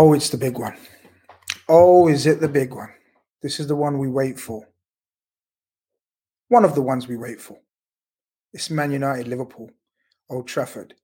Oh, it's the big one. Oh, is it the big one? This is the one we wait for. One of the ones we wait for. It's Man United Liverpool, Old Trafford.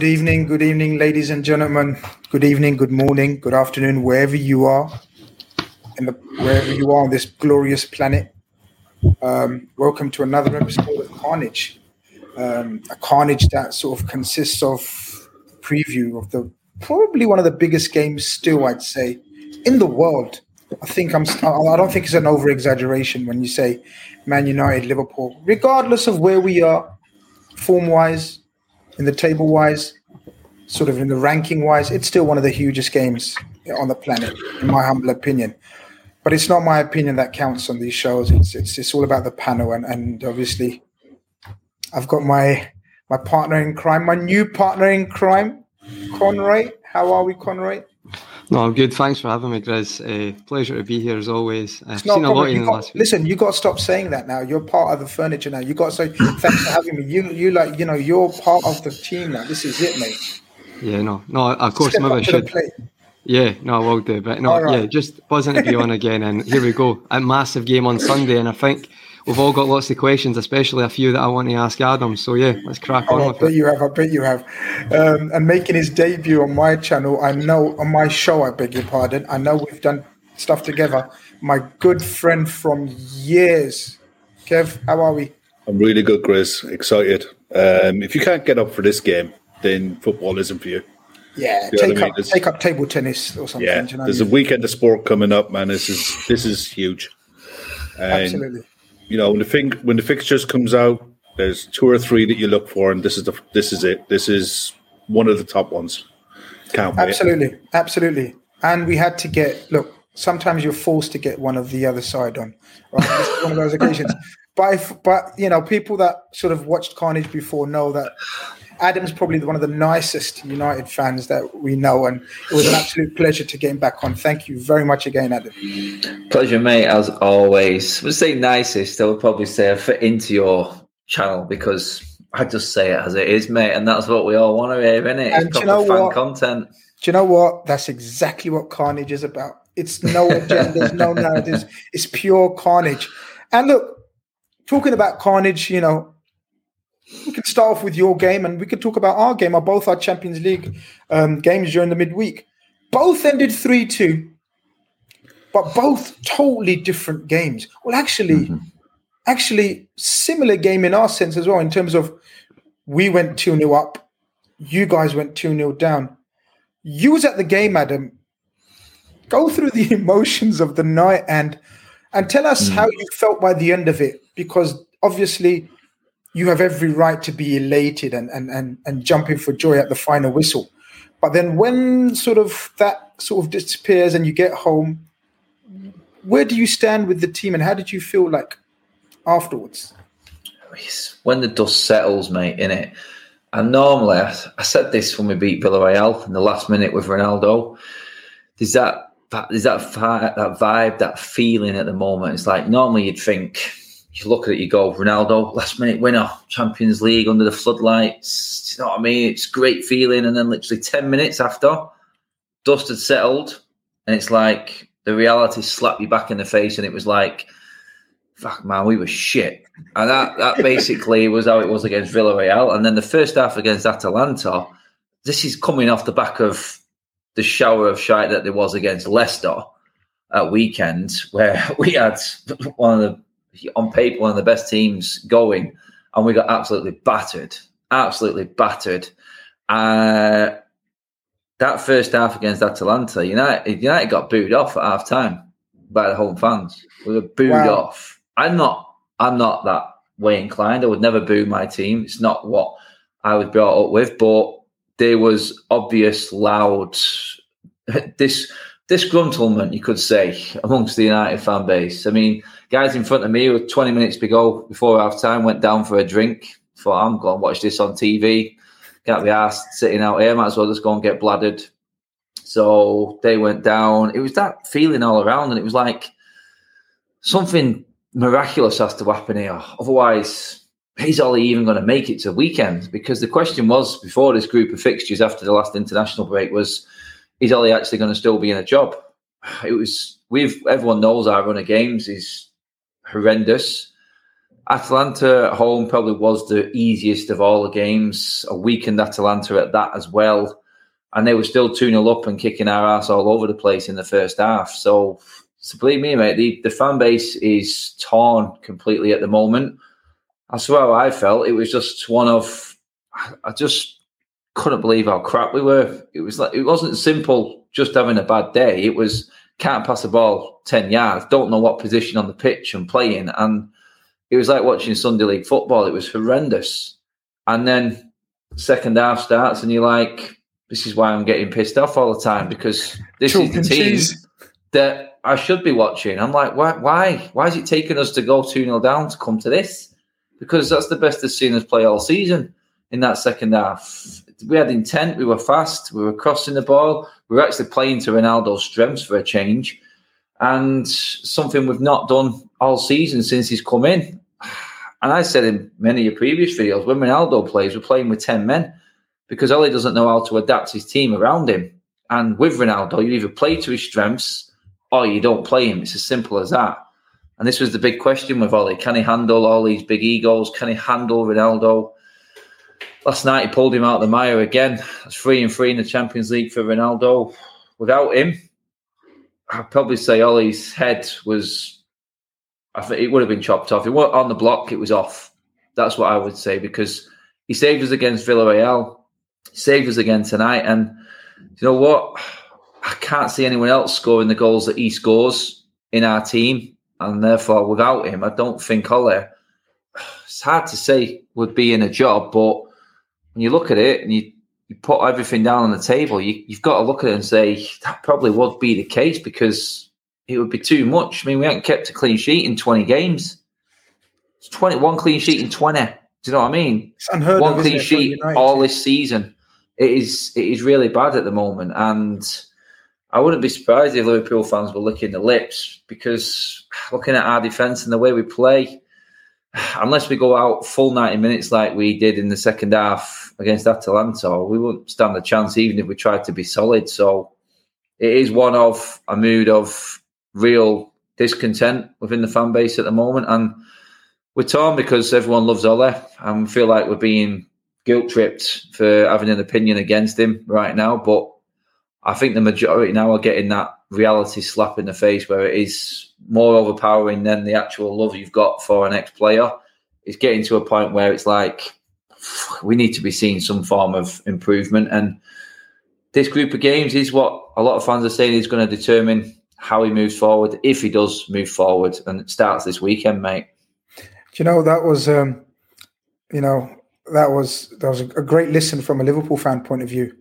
Good evening, good evening, ladies and gentlemen. Good evening, good morning, good afternoon, wherever you are, the wherever you are on this glorious planet. Um, welcome to another episode of Carnage. Um, a Carnage that sort of consists of preview of the probably one of the biggest games still, I'd say, in the world. I think I'm. I don't think it's an over exaggeration when you say Man United, Liverpool, regardless of where we are, form wise, in the table wise, sort of in the ranking wise, it's still one of the hugest games on the planet, in my humble opinion. But it's not my opinion that counts on these shows. It's it's it's all about the panel, and and obviously, I've got my my partner in crime, my new partner in crime, Conroy. How are we, Conroy? No, I'm good. Thanks for having me, Grizz. Uh, pleasure to be here as always. I've seen a a lot problem. of You you got- last week. listen, you got to stop saying that now. You're part of the furniture now. You got to say thanks for having me. You you like you know you're part of the team now. This is it, mate. Yeah, no, no. Of course, Step maybe I should. Yeah, no, I will do. But no, right. yeah, just buzzing to be on again. And here we go. A massive game on Sunday, and I think we've all got lots of questions, especially a few that I want to ask Adam. So yeah, let's crack on Oh, I with bet it. you have. I bet you have. Um, and making his debut on my channel, I know on my show. I beg your pardon. I know we've done stuff together. My good friend from years, Kev. How are we? I'm really good, Chris. Excited. Um, if you can't get up for this game, then football isn't for you. Yeah, Yeah, take I mean, up take up table tennis or something. Yeah, you know what I there's a weekend of sport coming up, man. This is this is huge. And Absolutely. You know when the thing when the fixtures comes out, there's two or three that you look for, and this is the this is it. This is one of the top ones. Can't wait. Absolutely, absolutely. And we had to get look. Sometimes you're forced to get one of the other side on. Right? One of those occasions. But if, but you know, people that sort of watched Carnage before know that Adam's probably one of the nicest United fans that we know, and it was an absolute pleasure to get him back on. Thank you very much again, Adam. Pleasure, mate, as always. I would say nicest, I would probably say I fit into your channel because I just say it as it is, mate, and that's what we all want to hear, innit? And It's do you know fan what? content. Do you know what? That's exactly what Carnage is about. It's no agendas, no narratives. It's pure Carnage. And look, talking about Carnage, you know, we can start off with your game and we could talk about our game, or both our Champions League um, games during the midweek. Both ended 3 2, but both totally different games. Well, actually, actually, similar game in our sense as well, in terms of we went 2 0 up, you guys went 2 0 down. You was at the game, Adam. Go through the emotions of the night and and tell us how you felt by the end of it, because obviously you have every right to be elated and and and, and jumping for joy at the final whistle. But then when sort of that sort of disappears and you get home, where do you stand with the team and how did you feel like afterwards? When the dust settles, mate, in it. And normally, I, I said this when we beat Villarreal in the last minute with Ronaldo. There's that, there's that that vibe, that feeling at the moment. It's like normally you'd think you look at it, you go, Ronaldo, last minute winner, Champions League under the floodlights. You know what I mean? It's great feeling. And then literally 10 minutes after, dust had settled. And it's like the reality slapped you back in the face. And it was like, fuck, man, we were shit. And that, that basically was how it was against Villarreal. And then the first half against Atalanta, this is coming off the back of the shower of shite that there was against Leicester at weekend, where we had one of the on paper one of the best teams going, and we got absolutely battered, absolutely battered. Uh, that first half against Atalanta, United, United got booed off at half time by the home fans. We were booed wow. off. I'm not, I'm not that way inclined. I would never boo my team. It's not what I was brought up with, but there was obvious, loud, this disgruntlement, you could say, amongst the United fan base. I mean, guys in front of me with 20 minutes to go before half time went down for a drink. Thought, I'm going to watch this on TV. Can't be asked sitting out here. Might as well just go and get bladdered. So they went down. It was that feeling all around, and it was like something miraculous has to happen here. Otherwise, is Ole even going to make it to weekend? Because the question was before this group of fixtures after the last international break was is Ole actually going to still be in a job? It was we've everyone knows our run of games is horrendous. Atalanta at home probably was the easiest of all the games. A weakened Atalanta at that as well. And they were still 2 0 up and kicking our ass all over the place in the first half. So, so believe me, mate, the, the fan base is torn completely at the moment. That's how I felt. It was just one of, I just couldn't believe how crap we were. It was like it wasn't simple just having a bad day. It was can't pass the ball ten yards, don't know what position on the pitch and playing, and it was like watching Sunday league football. It was horrendous. And then second half starts, and you're like, "This is why I'm getting pissed off all the time because this Chalk is the team cheese. that I should be watching." I'm like, "Why? Why? Why is it taking us to go two 0 down to come to this?" Because that's the best they've seen us play all season in that second half we had intent, we were fast, we were crossing the ball, we were actually playing to Ronaldo's strengths for a change, and something we've not done all season since he's come in. And I said in many of your previous videos, when Ronaldo plays, we're playing with 10 men because Ole doesn't know how to adapt his team around him. And with Ronaldo, you either play to his strengths or you don't play him. It's as simple as that. And this was the big question with Ole. Can he handle all these big egos? Can he handle Ronaldo? Last night he pulled him out of the mire again. That's three and three in the Champions League for Ronaldo. Without him, I'd probably say Ole's head was. I think it would have been chopped off. It was on the block. It was off. That's what I would say because he saved us against Villarreal, saved us again tonight, and you know what? I can't see anyone else scoring the goals that he scores in our team, and therefore without him, I don't think Ole. It's hard to say would be in a job, but when you look at it and you, you put everything down on the table, you, you've got to look at it and say that probably would be the case because it would be too much. I mean, we haven't kept a clean sheet in 20 games. It's 20, one clean sheet in 20. Do you know what I mean? one of, clean sheet all this season. It is it is really bad at the moment. And I wouldn't be surprised if Liverpool fans were licking their lips because looking at our defence and the way we play, unless we go out full 90 minutes like we did in the second half against Atalanta, we won't stand a chance even if we tried to be solid. So it is one of a mood of real discontent within the fan base at the moment. And we're torn because everyone loves Ole and we feel like we're being guilt tripped for having an opinion against him right now. But I think the majority now are getting that reality slap in the face where it is more overpowering than the actual love you've got for an ex player. It's getting to a point where it's like we need to be seeing some form of improvement. And this group of games is what a lot of fans are saying is going to determine how he moves forward, if he does move forward, and it starts this weekend, mate. Do you know that was, um, you know, that was that was a great listen from a Liverpool fan point of view,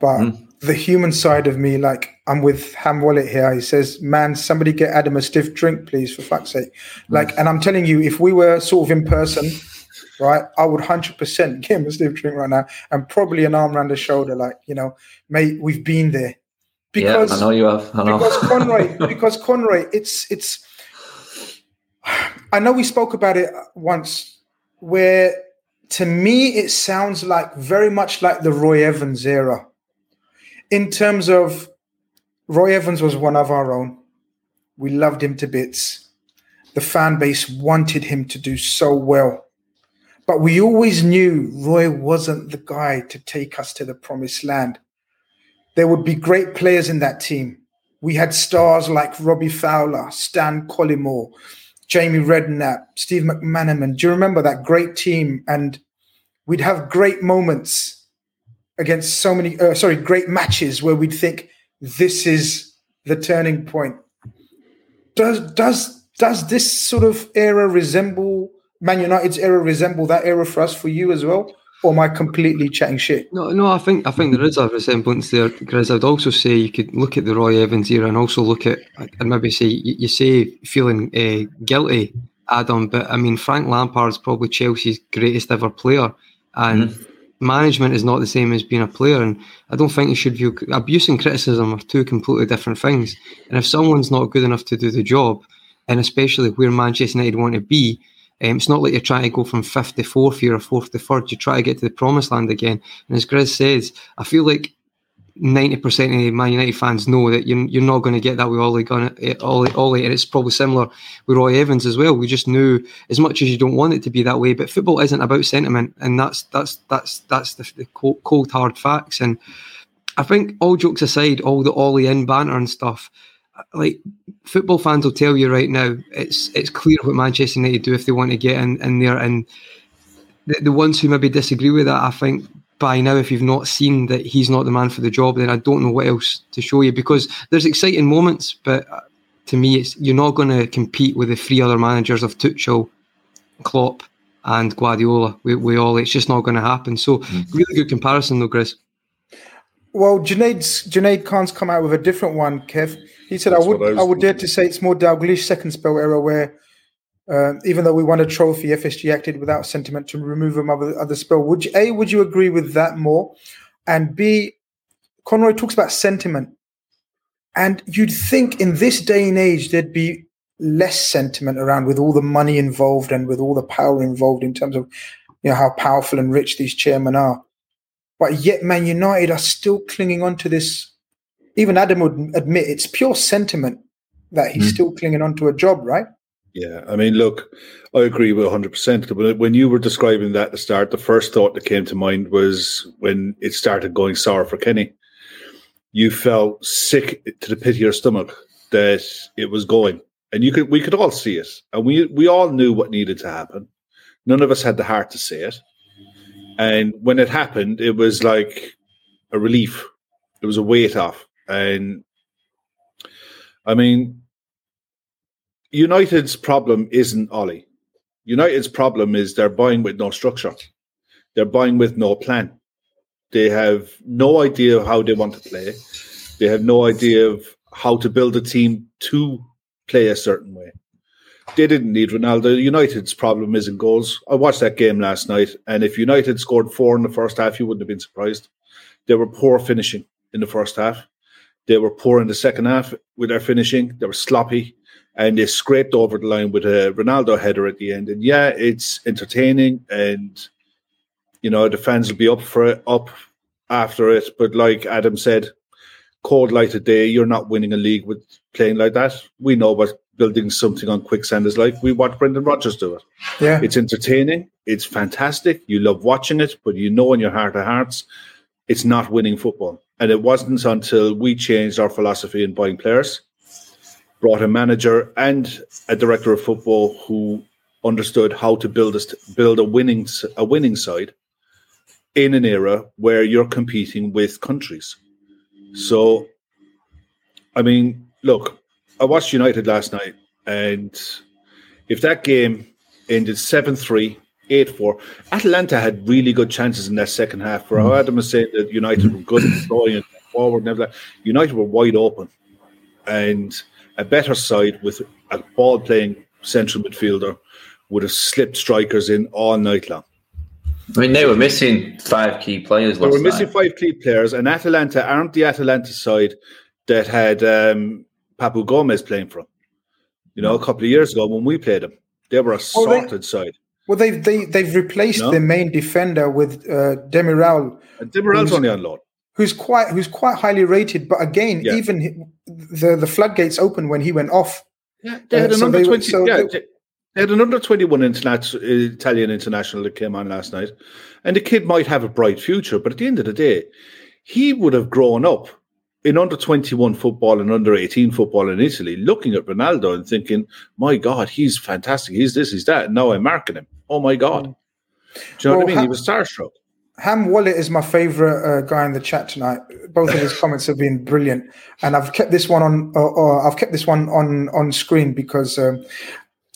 but. Mm the human side of me, like I'm with Ham Wallet here. He says, "Man, somebody get Adam a stiff drink, please, for fuck's sake." Like, and I'm telling you, if we were sort of in person, right, I would 100% give him a stiff drink right now and probably an arm around the shoulder, like, you know, mate, we've been there. Because, yeah, I know you have. I know. Because Conroy, because Conroy, it's, it's, I know we spoke about it once where to me it sounds like very much like the Roy Evans era in terms of Roy Evans was one of our own. We loved him to bits. The fan base wanted him to do so well. But we always knew Roy wasn't the guy to take us to the promised land. There would be great players in that team. We had stars like Robbie Fowler, Stan Collymore, Jamie Redknapp, Steve McManaman. Do you remember that great team? And we'd have great moments against so many, uh, sorry, great matches where we'd think this is the turning point. Does does does this sort of era resemble Man United's era resemble that era for us for you as well? Or am I completely chatting shit? No, no, I think I think there is a resemblance there, Because I'd also say you could look at the Roy Evans era and also look at and maybe say you, you say feeling uh, guilty, Adam, but I mean Frank Lampard's probably Chelsea's greatest ever player, and. Mm management is not the same as being a player. And I don't think you should view abuse and criticism are two completely different things. And if someone's not good enough to do the job, and especially where Manchester United want to be, um, it's not like you're trying to go from fifth to fourth year or fourth to third. You try to get to the promised land again. And as Grizz says, I feel like 90% of Man United fans know that you're, you're not going to get that with Ole, Gunn, Ole, Ole, and it's probably similar with Roy Evans as well. We just knew as much as you don't want it to be that way, but football isn't about sentiment, and that's that's that's that's the, the cold, cold, hard facts. And I think all jokes aside, all the Ole in banter and stuff, like football fans will tell you right now, it's it's clear what Manchester United do if they want to get in, in there, and the, the ones who maybe disagree with that, I think by now, if you've not seen that he's not the man for the job, then I don't know what else to show you because there's exciting moments, but uh, to me, it's you're not going to compete with the three other managers of Tuchel, Klopp, and Guardiola. We, we all, it's just not going to happen. So, mm-hmm. really good comparison, though, Chris. Well, Junaid Junaid Khan's come out with a different one, Kev. He said, That's "I would I, I, would dare to say it's more Dalglish second spell era where." Uh, even though we won a trophy, FSG acted without sentiment to remove him of the, of the spell. Would you, A, would you agree with that more? And B, Conroy talks about sentiment. And you'd think in this day and age, there'd be less sentiment around with all the money involved and with all the power involved in terms of you know how powerful and rich these chairmen are. But yet Man United are still clinging on to this. Even Adam would admit it's pure sentiment that he's mm. still clinging on to a job, right? Yeah, I mean, look, I agree with 100%. When you were describing that at the start, the first thought that came to mind was when it started going sour for Kenny. You felt sick to the pit of your stomach that it was going. And you could we could all see it. And we we all knew what needed to happen. None of us had the heart to say it. And when it happened, it was like a relief. It was a weight off. And I mean, United's problem isn't Ole. United's problem is they're buying with no structure. They're buying with no plan. They have no idea of how they want to play. They have no idea of how to build a team to play a certain way. They didn't need Ronaldo. United's problem isn't goals. I watched that game last night, and if United scored four in the first half, you wouldn't have been surprised. They were poor finishing in the first half. They were poor in the second half with their finishing. They were sloppy and they scraped over the line with a Ronaldo header at the end. And yeah, it's entertaining, and you know the fans will be up for it, up after it. But like Adam said, cold light of day, you're not winning a league with playing like that. We know what building something on quicksand is like. We watch Brendan Rodgers do it. Yeah, it's entertaining. It's fantastic. You love watching it, but you know in your heart of hearts, it's not winning football. And it wasn't until we changed our philosophy in buying players brought a manager and a director of football who understood how to build a build a winning a winning side in an era where you're competing with countries. So, I mean, look, I watched United last night, and if that game ended 7 3, 8 4, Atalanta had really good chances in that second half. For mm. Adam was saying that United were good at throwing it forward and everything, United were wide open. And a better side with a ball playing central midfielder would have slipped strikers in all night long. I mean, they were missing five key players. They last were missing night. five key players, and Atalanta aren't the Atalanta side that had um, Papu Gomez playing for them. You know, a couple of years ago when we played them, they were a Well, they- sorted side. Well, they've they, they've replaced No. their main defender with uh, Demiral, And Demiral's only on loan. Who's quite who's quite highly rated. But again, Yeah. even the the floodgates opened when he went off. Yeah, they had Uh, an so under they twenty. so yeah, they- they, they had an under twenty one international Italian international that came on last night, and the kid might have a bright future. But at the end of the day, he would have grown up in under twenty one football and under eighteen football in Italy, looking at Ronaldo and thinking, "My God, he's fantastic. He's this, he's that." And now I'm marking him. Oh my God! Do you know what I mean? ha- he was starstruck. Ham Wallet is my favorite uh, guy in the chat tonight. Both of his comments have been brilliant, and I've kept this one on. Uh, uh, I've kept this one on on screen because, um,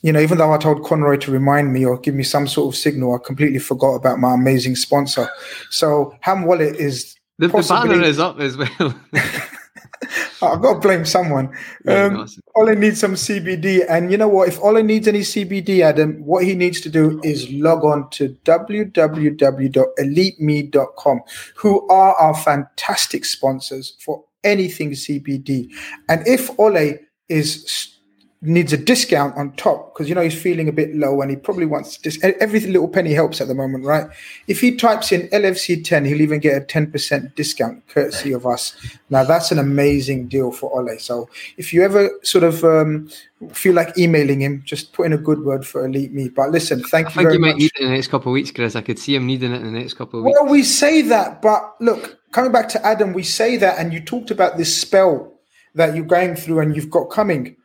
you know, even though I told Conroy to remind me or give me some sort of signal, I completely forgot about my amazing sponsor. So Ham Wallet is. The, the banner is up as well. I've got to blame someone. Yeah, Um, awesome. Ole needs some CBD. And you know what? If Ole needs any CBD, Adam, what he needs to do is log on to www.eliteme.com, who are our fantastic sponsors for anything CBD. And if Ole is needs a discount on top because you know he's feeling a bit low and he probably wants dis- every little penny helps at the moment right if he types in lfc10 he'll even get a 10% discount courtesy of us now that's an amazing deal for ole so if you ever sort of um, feel like emailing him just put in a good word for elite me but listen thank I you think very he might much need it in the next couple of weeks, Chris. I could see him needing it in the next couple of weeks. well, we say that, but look, coming back to Adam, we say that, and you talked about this spell that you're going through and you've got coming.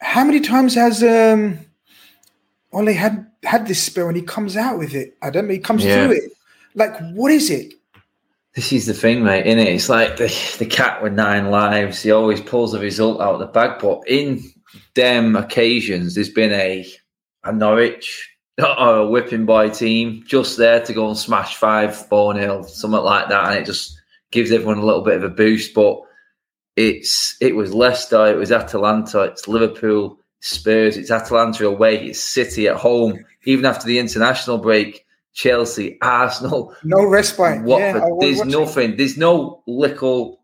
How many times has um Ole had had this spell and he comes out with it? I don't. he comes Yeah. through it. Like, what is it? This is the thing, mate, innit? It's like the, the cat with nine lives. He always pulls the result out of the bag. But in them occasions, there's been a, a Norwich or a whipping boy team just there to go and smash 5 4 0, something like that. And it just gives everyone a little bit of a boost. But it's it was Leicester, it was Atalanta, it's Liverpool, Spurs, it's Atalanta away, it's City at home. Even after the international break, Chelsea, Arsenal, No respite. Watford. yeah, there's nothing. There's no little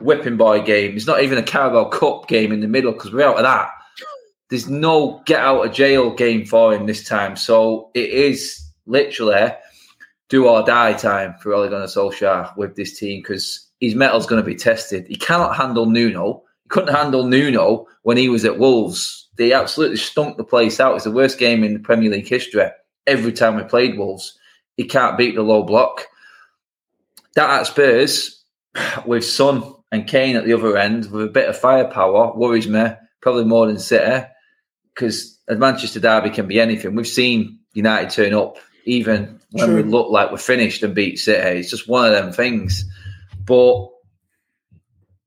whipping boy game. It's not even a Carabao Cup game in the middle because we're out of that. There's no get out of jail game for him this time. So it is literally do or die time for Ole Gunnar Solskjaer with this team because his metal's going to be tested. He cannot handle Nuno. He couldn't handle Nuno when he was at Wolves. They absolutely stunk the place out. It's the worst game in the Premier League history. Every time we played Wolves, he can't beat the low block. That at Spurs, with Son and Kane at the other end, with a bit of firepower, worries me probably more than City because a Manchester derby can be anything. We've seen United turn up even when we look like we're finished and beat City. It's just one of them things. But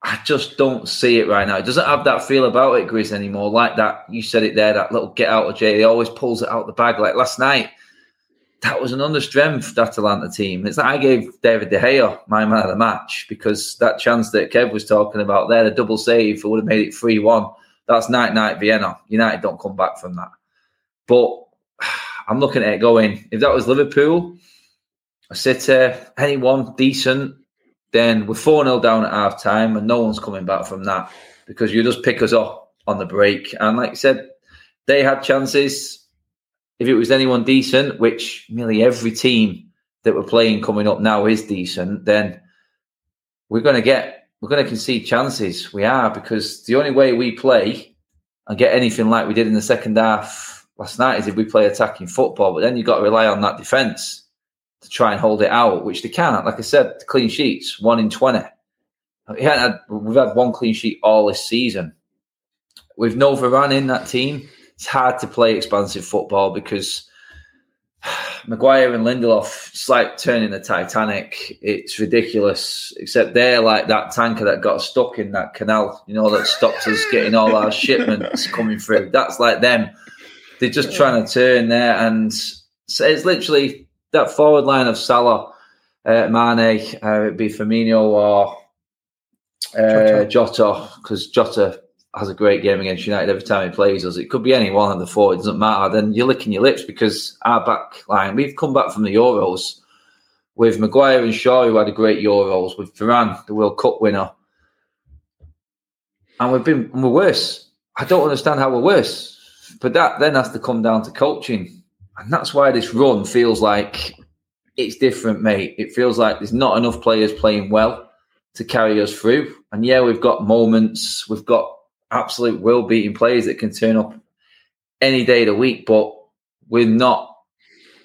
I just don't see it right now. It doesn't have that feel about it, Grizz, anymore. Like that, you said it there, that little get out of jail. He always pulls it out the bag. Like last night, that was an understrength, that Atalanta team. It's like I gave David De Gea my man of the match because that chance that Kev was talking about there, the double save, would have made it 3 1. That's night night Vienna. United don't come back from that. But I'm looking at it going, if that was Liverpool, a City, anyone decent, then we're 4 0 down at half time and no one's coming back from that because you just pick us up on the break. And like I said, they had chances. If it was anyone decent, which nearly every team that we're playing coming up now is decent, then we're going to get, we're going to concede chances. We are because the only way we play and get anything like we did in the second half last night is if we play attacking football. But then you've got to rely on that defence to try and hold it out, which they can't. Like I said, clean sheets, one in 20. We hadn't we've had one clean sheet all this season. With no Varane in that team, it's hard to play expansive football because Maguire and Lindelof, it's like turning the Titanic. It's ridiculous. Except they're like that tanker that got stuck in that canal, you know, that stops us getting all our shipments coming through. That's like them. They're just trying to turn there, and so it's literally that forward line of Salah, uh, Mane, uh, it'd be Firmino or uh, Jota, because Jota has a great game against United every time he plays us. It could be any one of the four. It doesn't matter. Then you're licking your lips because our back line. We've come back from the Euros with Maguire and Shaw, who had a great Euros, with Varane, the World Cup winner, and we've been we're worse. I don't understand how we're worse, but that then has to come down to coaching, and that's why this run feels like it's different, mate. It feels like there's not enough players playing well to carry us through. And yeah, we've got moments, we've got absolute will beating players that can turn up any day of the week, but we're not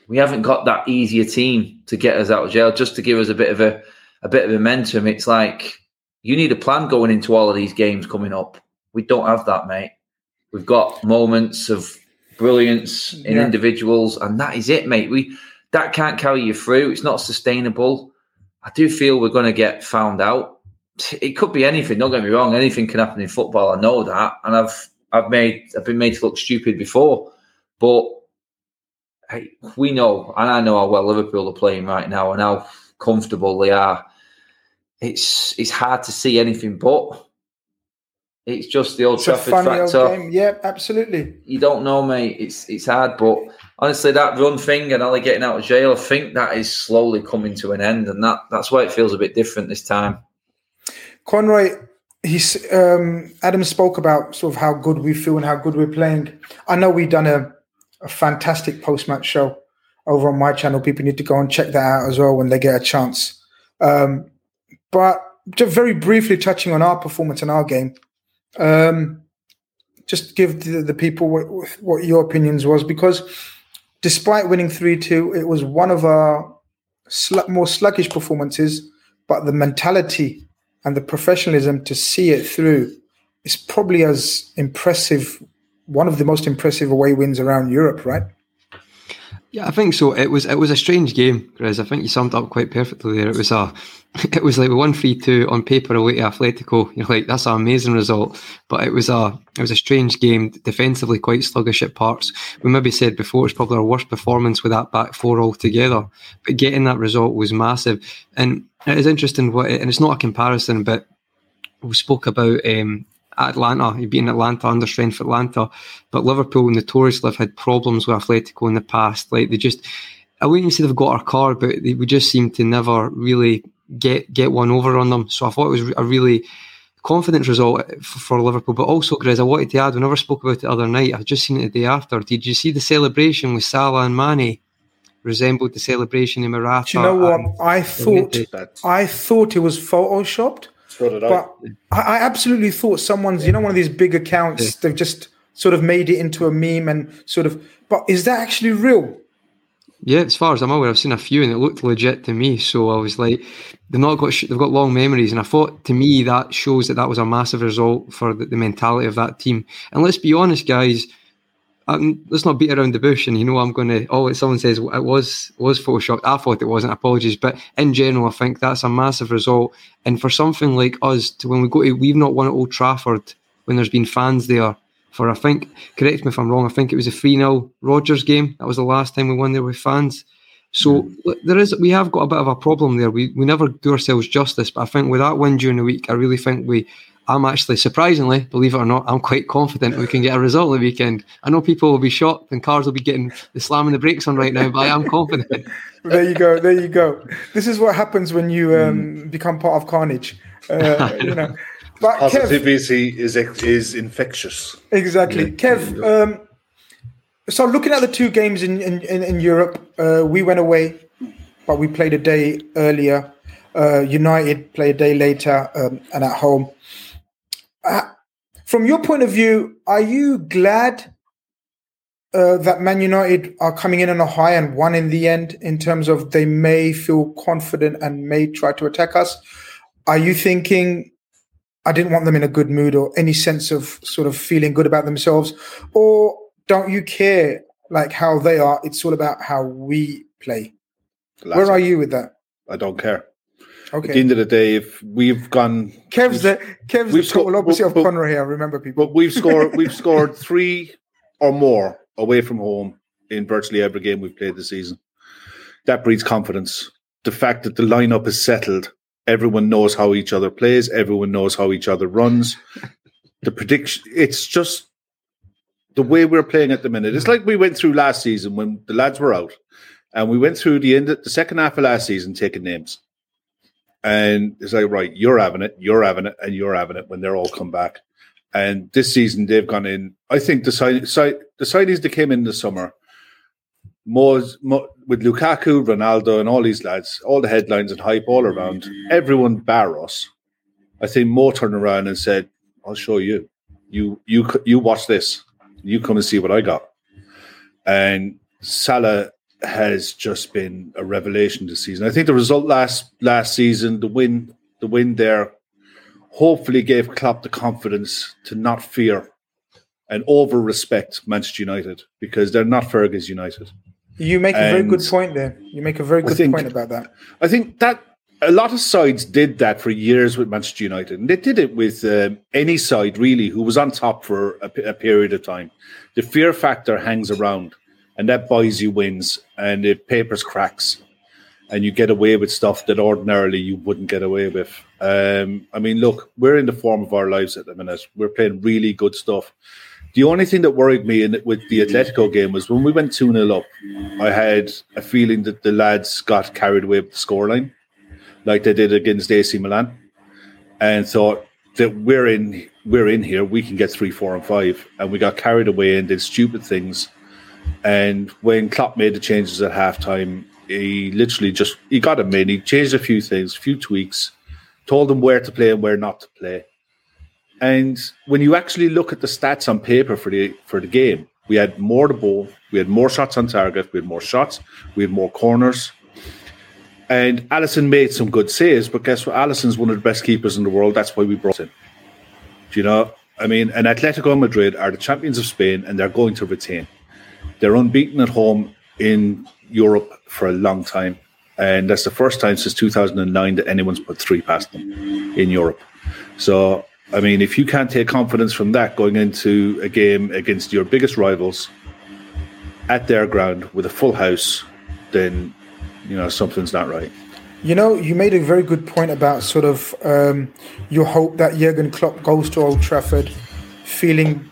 we haven't got that easier team to get us out of jail, just to give us a bit of a a bit of momentum. It's like you need a plan going into all of these games coming up. We don't have that, mate. We've got moments of brilliance in yeah. individuals, and that is it, mate. We that can't carry you through. It's not sustainable. I do feel we're going to get found out. It could be anything. Don't get me wrong. Anything can happen in football. I know that, and I've I've made I've been made to look stupid before, but hey, we know, and I know how well Liverpool are playing right now, and how comfortable they are. It's it's hard to see anything but. It's just the old it's Trafford factor. Yeah, absolutely. You don't know, mate. It's it's hard, but honestly, that run thing and Ali getting out of jail, I think that is slowly coming to an end, and that that's why it feels a bit different this time. Conroy, he's um, Adam spoke about sort of how good we feel and how good we're playing. I know we've done a, a fantastic post match show over on my channel. People need to go and check that out as well when they get a chance. Um, but just very briefly touching on our performance in our game. Um, just give the, the people what, what your opinions was because despite winning 3 2, it was one of our sl- more sluggish performances, but the mentality and the professionalism to see it through is probably as impressive, one of the most impressive away wins around Europe, right? Yeah, I think so. It was it was a strange game, Chris. I think you summed up quite perfectly there. It was a it was like one three two on paper away to Atletico. You're like, that's an amazing result. But it was a it was a strange game, defensively quite sluggish at parts. We maybe said before it's probably our worst performance with that back four altogether. But getting that result was massive. And it is interesting what and it's not a comparison, but we spoke about um, Atalanta. You've been Atalanta under strength Atalanta, but Liverpool notoriously have had problems with Atletico in the past. Like they just, I wouldn't even say they've got our car, but they would just seem to never really get get one over on them. So I thought it was a really confident result for, for Liverpool. But also, Grizz, I wanted to add, we never spoke about it the other night. I've just seen it the day after. Did you see the celebration with Salah and Mane? Resembled the celebration in Morata. Do you know what? I thought I thought it was photoshopped but I. I absolutely thought someone's, you know, one of these big accounts, yeah. they've just sort of made it into a meme and sort of, but is that actually real? Yeah, as far as I'm aware, I've seen a few and it looked legit to me. So I was like, they've not got they've got long memories, and I thought to me that shows that that was a massive result for the, the mentality of that team. And let's be honest, guys, um, let's not beat around the bush. And you know, I'm going to. Oh, someone says it was was photoshopped. I thought it wasn't. Apologies, but in general, I think that's a massive result. And for something like us, to when we go to, we've not won at Old Trafford when there's been fans there. For I think, correct me if I'm wrong. I think it was a three 0 Rodgers game. That was the last time we won there with fans. So there is, we have got a bit of a problem there. We we never do ourselves justice. But I think with that win during the week, I really think we I'm actually surprisingly, believe it or not, I'm quite confident we can get a result the weekend. I know people will be shocked and cars will be getting the slamming the brakes on right now, but I am confident. there you go. There you go. This is what happens when you um, mm. become part of Carnage. Uh, you know. But Positivity Kev, is is infectious. Exactly, yeah. Kev. Um, so looking at the two games in in, in Europe, uh, we went away, but we played a day earlier. Uh, United played a day later um, and at home. Uh, from your point of view, are you glad uh, that Man United are coming in on a high and won in the end in terms of they may feel confident and may try to attack us? Are you thinking I didn't want them in a good mood or any sense of sort of feeling good about themselves? Or don't you care like how they are? It's all about how we play. Where are you with that? I don't care. Okay. At the end of the day, if we've gone, Kev's the Kev's the total opposite of Conroy here. Remember, people. But we've scored we've scored three or more away from home in virtually every game we've played this season. That breeds confidence. The fact that the lineup is settled, everyone knows how each other plays, everyone knows how each other runs. the prediction. It's just the way we're playing at the minute. It's like we went through last season when the lads were out, and we went through the end, of, the second half of last season taking names, and it's like right, you're having it, you're having it, and you're having it when they're all come back. And this season they've gone in. I think the sign, the that came in the summer, more with Lukaku, Ronaldo, and all these lads, all the headlines and hype all around. Everyone bar us. I think Mo turned around and said, "I'll show you. You you you watch this. You come and see what I got." And Salah has just been a revelation this season. I think the result last last season, the win, the win there, hopefully gave Klopp the confidence to not fear and over respect Manchester United because they're not Fergie's United. You make a very good point there. You make a very good think, point about that. I think that a lot of sides did that for years with Manchester United, and they did it with um, any side really who was on top for a, a, period of time. The fear factor hangs around, and that buys you wins, and it papers cracks, and you get away with stuff that ordinarily you wouldn't get away with. Um, I mean, look, we're in the form of our lives at the minute. We're playing really good stuff. The only thing that worried me in, with the Atletico game was when we went 2 0 up, I had a feeling that the lads got carried away with the scoreline like they did against AC Milan, and thought that we're in we're in here, we can get three, four, and five, and we got carried away and did stupid things. And when Klopp made the changes at halftime, he literally just he got him in. He changed a few things, a few tweaks, told them where to play and where not to play. And when you actually look at the stats on paper for the for the game, we had more the ball, we had more shots on target, we had more shots, we had more corners, and Alisson made some good saves, but guess what? Alisson's one of the best keepers in the world. That's why we brought him. Do you know? I mean, and Atletico Madrid are the champions of Spain, and they're going to retain. They're unbeaten at home in Europe for a long time, and that's the first time since 2009 that anyone's put three past them in Europe. So, I mean, if you can't take confidence from that going into a game against your biggest rivals at their ground with a full house, then you know something's not right. You know, you made a very good point about sort of um, your hope that Jurgen Klopp goes to Old Trafford feeling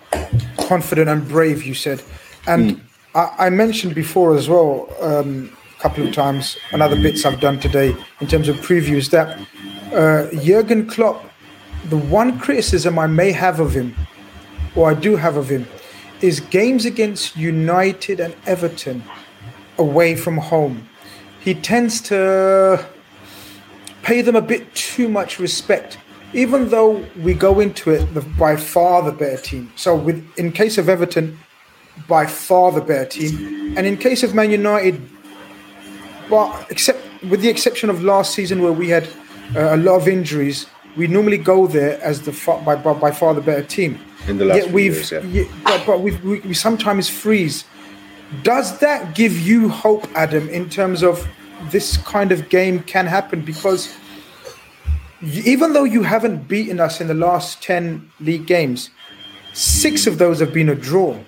confident and brave. You said, and mm. I, mentioned before as well um, a couple of times, and other bits I've done today in terms of previews that uh, Jurgen Klopp. The one criticism I may have of him, or I do have of him, is games against United and Everton away from home he tends to pay them a bit too much respect, even though we go into it by far the better team. So, with in case of Everton, by far the better team, and in case of Man United, but except with the exception of last season where we had uh, a lot of injuries, we normally go there as the far, by, by, by far the better team. In the last Yet we've, years, yeah. yeah but, but we we sometimes freeze does that give you hope, Adam, in terms of this kind of game can happen? Because even though you haven't beaten us in the last 10 league games, six of those have been a draw.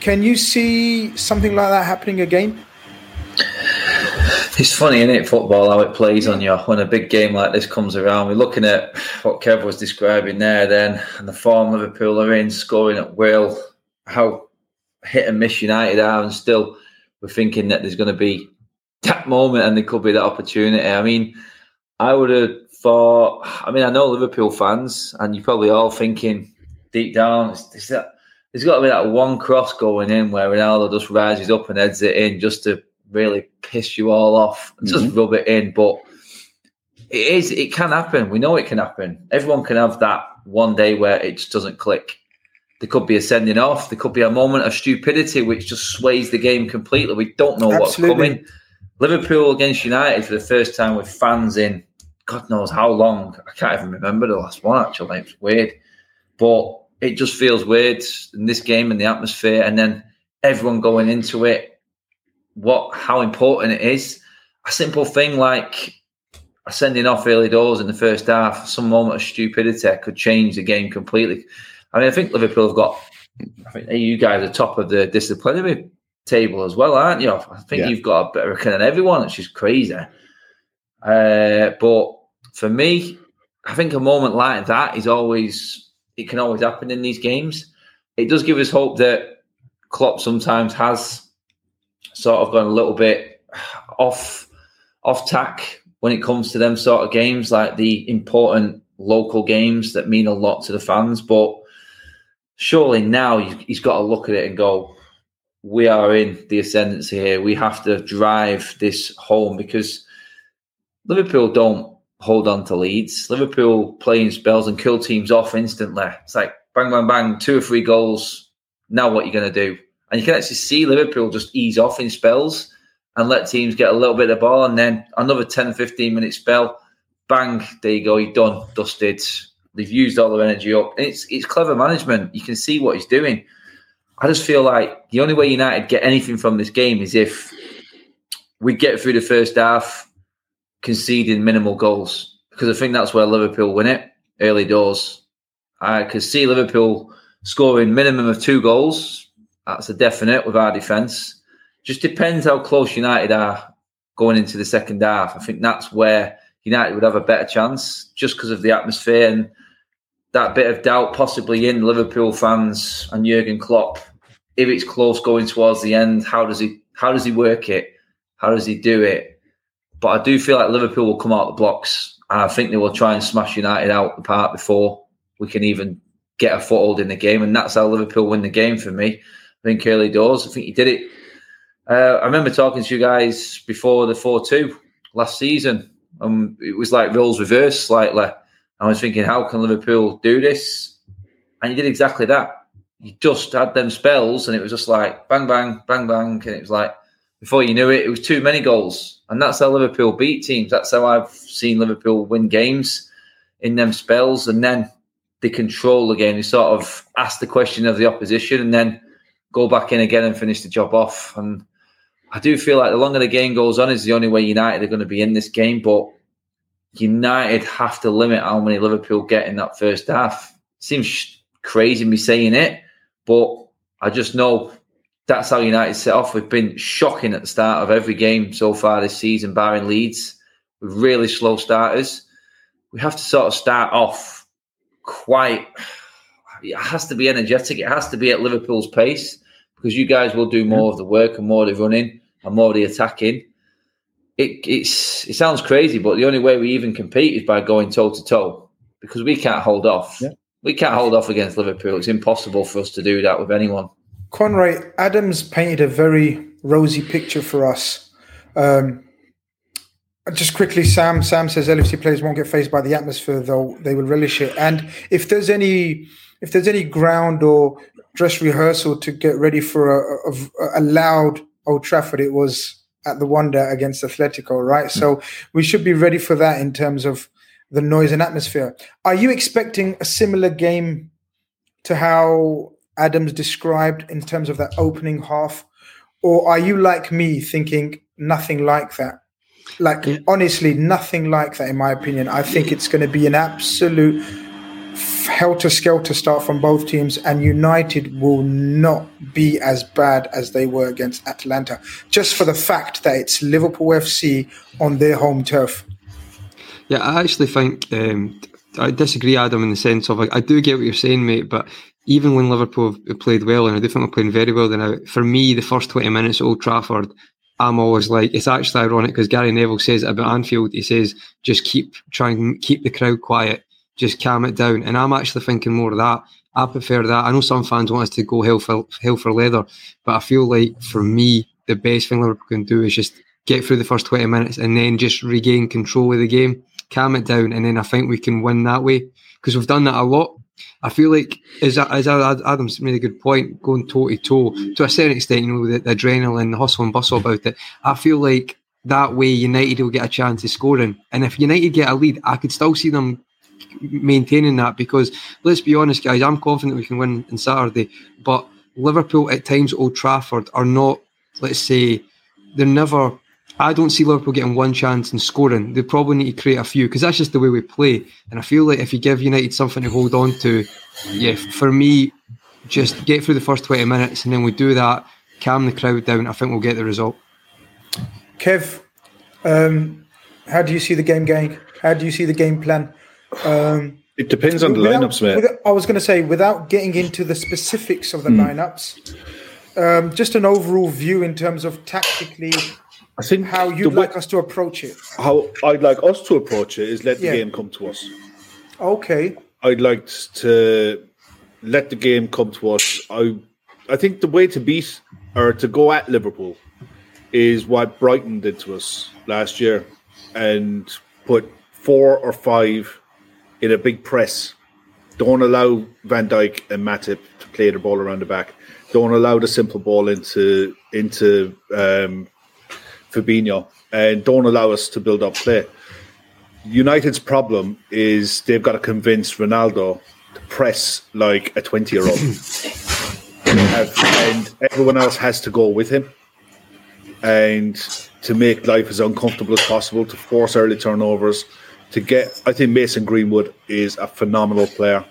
Can you see something like that happening again? It's funny, isn't it, football, how it plays on you when a big game like this comes around. We're looking at what Kev was describing there then, and the form Liverpool are in, scoring at will, how hit and miss United are, and still we're thinking that there's going to be that moment and there could be that opportunity. I mean, I would have thought. I mean, I know Liverpool fans, and you're probably all thinking deep down, is that, there's got to be that one cross going in where Ronaldo just rises up and heads it in just to really piss you all off and mm-hmm. just rub it in. But it is, it can happen. We know it can happen. Everyone can have that one day where it just doesn't click. There could be a sending off. There could be a moment of stupidity which just sways the game completely. We don't know Absolutely. what's coming. Liverpool against United for the first time with fans in God knows how long. I can't even remember the last one actually. It's weird. But it just feels weird in this game and the atmosphere and then everyone going into it, what how important it is. A simple thing like sending off early doors in the first half, some moment of stupidity could change the game completely. I mean, I think Liverpool have got. I think you guys are top of the disciplinary table as well, aren't you? I think yeah. you've got a better record than everyone, which is crazy. Uh, but for me, I think a moment like that is always it can always happen in these games. It does give us hope that Klopp sometimes has sort of gone a little bit off off tack when it comes to them sort of games, like the important local games that mean a lot to the fans. But surely now he's got to look at it and go, we are in the ascendancy here. We have to drive this home because Liverpool don't hold on to leads. Liverpool playing spells and kill teams off instantly. It's like bang, bang, bang, two or three goals. Now what are you going to do? And you can actually see Liverpool just ease off in spells and let teams get a little bit of ball. And then another 10, 15 minute spell, bang, there you go, you're done, dusted. They've used all their energy up. And it's, it's clever management. You can see what he's doing. I just feel like the only way United get anything from this game is if we get through the first half conceding minimal goals. Because I think that's where Liverpool win it early doors. I could see Liverpool scoring minimum of two goals. That's a definite with our defence. Just depends how close United are going into the second half. I think that's where United would have a better chance just because of the atmosphere and that bit of doubt possibly in Liverpool fans and Jurgen Klopp if it's close going towards the end, how does he how does he work it? How does he do it? But I do feel like Liverpool will come out the blocks, and I think they will try and smash United out the park before we can even get a foothold in the game, and that's how Liverpool win the game for me. I think early doors. I think he did it. Uh, I remember talking to you guys before the four two last season. Um, it was like roles reversed slightly. I was thinking, how can Liverpool do this? And he did exactly that you just had them spells and it was just like bang, bang, bang, bang. And it was like, before you knew it, it was too many goals. And that's how Liverpool beat teams. That's how I've seen Liverpool win games in them spells. And then they control the game. They sort of ask the question of the opposition and then go back in again and finish the job off. And I do feel like the longer the game goes on is the only way United are going to be in this game. But United have to limit how many Liverpool get in that first half. Seems crazy me saying it, but I just know that's how United set off. We've been shocking at the start of every game so far this season, barring Leeds, with really slow starters. We have to sort of start off quite. It has to be energetic. It has to be at Liverpool's pace because you guys will do more of the work and more of the running and more of the attacking. It, it's it sounds crazy, but the only way we even compete is by going toe to toe because we can't hold off. Yeah. We can't hold off against Liverpool. It's impossible for us to do that with anyone. Conroy Adams painted a very rosy picture for us. Um, just quickly, Sam. Sam says LFC players won't get phased by the atmosphere, though they will relish it. And if there's any, if there's any ground or dress rehearsal to get ready for a, a, a loud Old Trafford, it was at the Wanda against Atletico, right? So we should be ready for that in terms of the noise and atmosphere. Are you expecting a similar game to how Adams described in terms of that opening half? Or are you like me thinking nothing like that? Like, yeah. honestly, nothing like that, in my opinion. I think it's going to be an absolute helter skelter start from both teams, and United will not be as bad as they were against Atalanta, just for the fact that it's Liverpool FC on their home turf. Yeah, I actually think um, I disagree, Adam, in the sense of I, I, do get what you're saying, mate. But even when Liverpool played well, and I they're playing very well now, for me, the first 20 minutes at Old Trafford, I'm always like, it's actually ironic because Gary Neville says about Anfield, he says, just keep trying keep the crowd quiet, just calm it down. And I'm actually thinking more of that. I prefer that. I know some fans want us to go hell for, hell for leather, but I feel like for me, the best thing Liverpool can do is just get through the first 20 minutes and then just regain control of the game calm it down, and then I think we can win that way because we've done that a lot. I feel like is as Adam's made a good point, going toe to toe to a certain extent, you know, the, the adrenaline, the hustle and bustle about it. I feel like that way United will get a chance of scoring, and if United get a lead, I could still see them maintaining that because let's be honest, guys, I'm confident we can win on Saturday, but Liverpool at times Old Trafford are not, let's say, they're never I don't see Liverpool getting one chance and scoring. They probably need to create a few because that's just the way we play. And I feel like if you give United something to hold on to, yeah, for me, just get through the first 20 minutes and then we do that, calm the crowd down. I think we'll get the result. Kev, um, how do you see the game going? How do you see the game plan? Um, It depends on the Without- lineups, mate. without- I was going to say, without getting into the specifics of the Hmm. lineups, um, just an overall view in terms of tactically I think how you'd way- like us to approach it. how I'd like us to approach it is let the game come to us. Okay. I'd like to let the game come to us. I I think the way to beat or to go at Liverpool is what Brighton did to us last year and put four or five in a big press. Don't allow Van Dijk and Matip to play the ball around the back. Don't allow the simple ball into into um, Fabinho, and don't allow us to build up play. United's problem is they've got to convince Ronaldo to press like a 20 year old. and everyone else has to go with him. And to make life as uncomfortable as possible, to force early turnovers, to get. I think Mason Greenwood is a phenomenal player.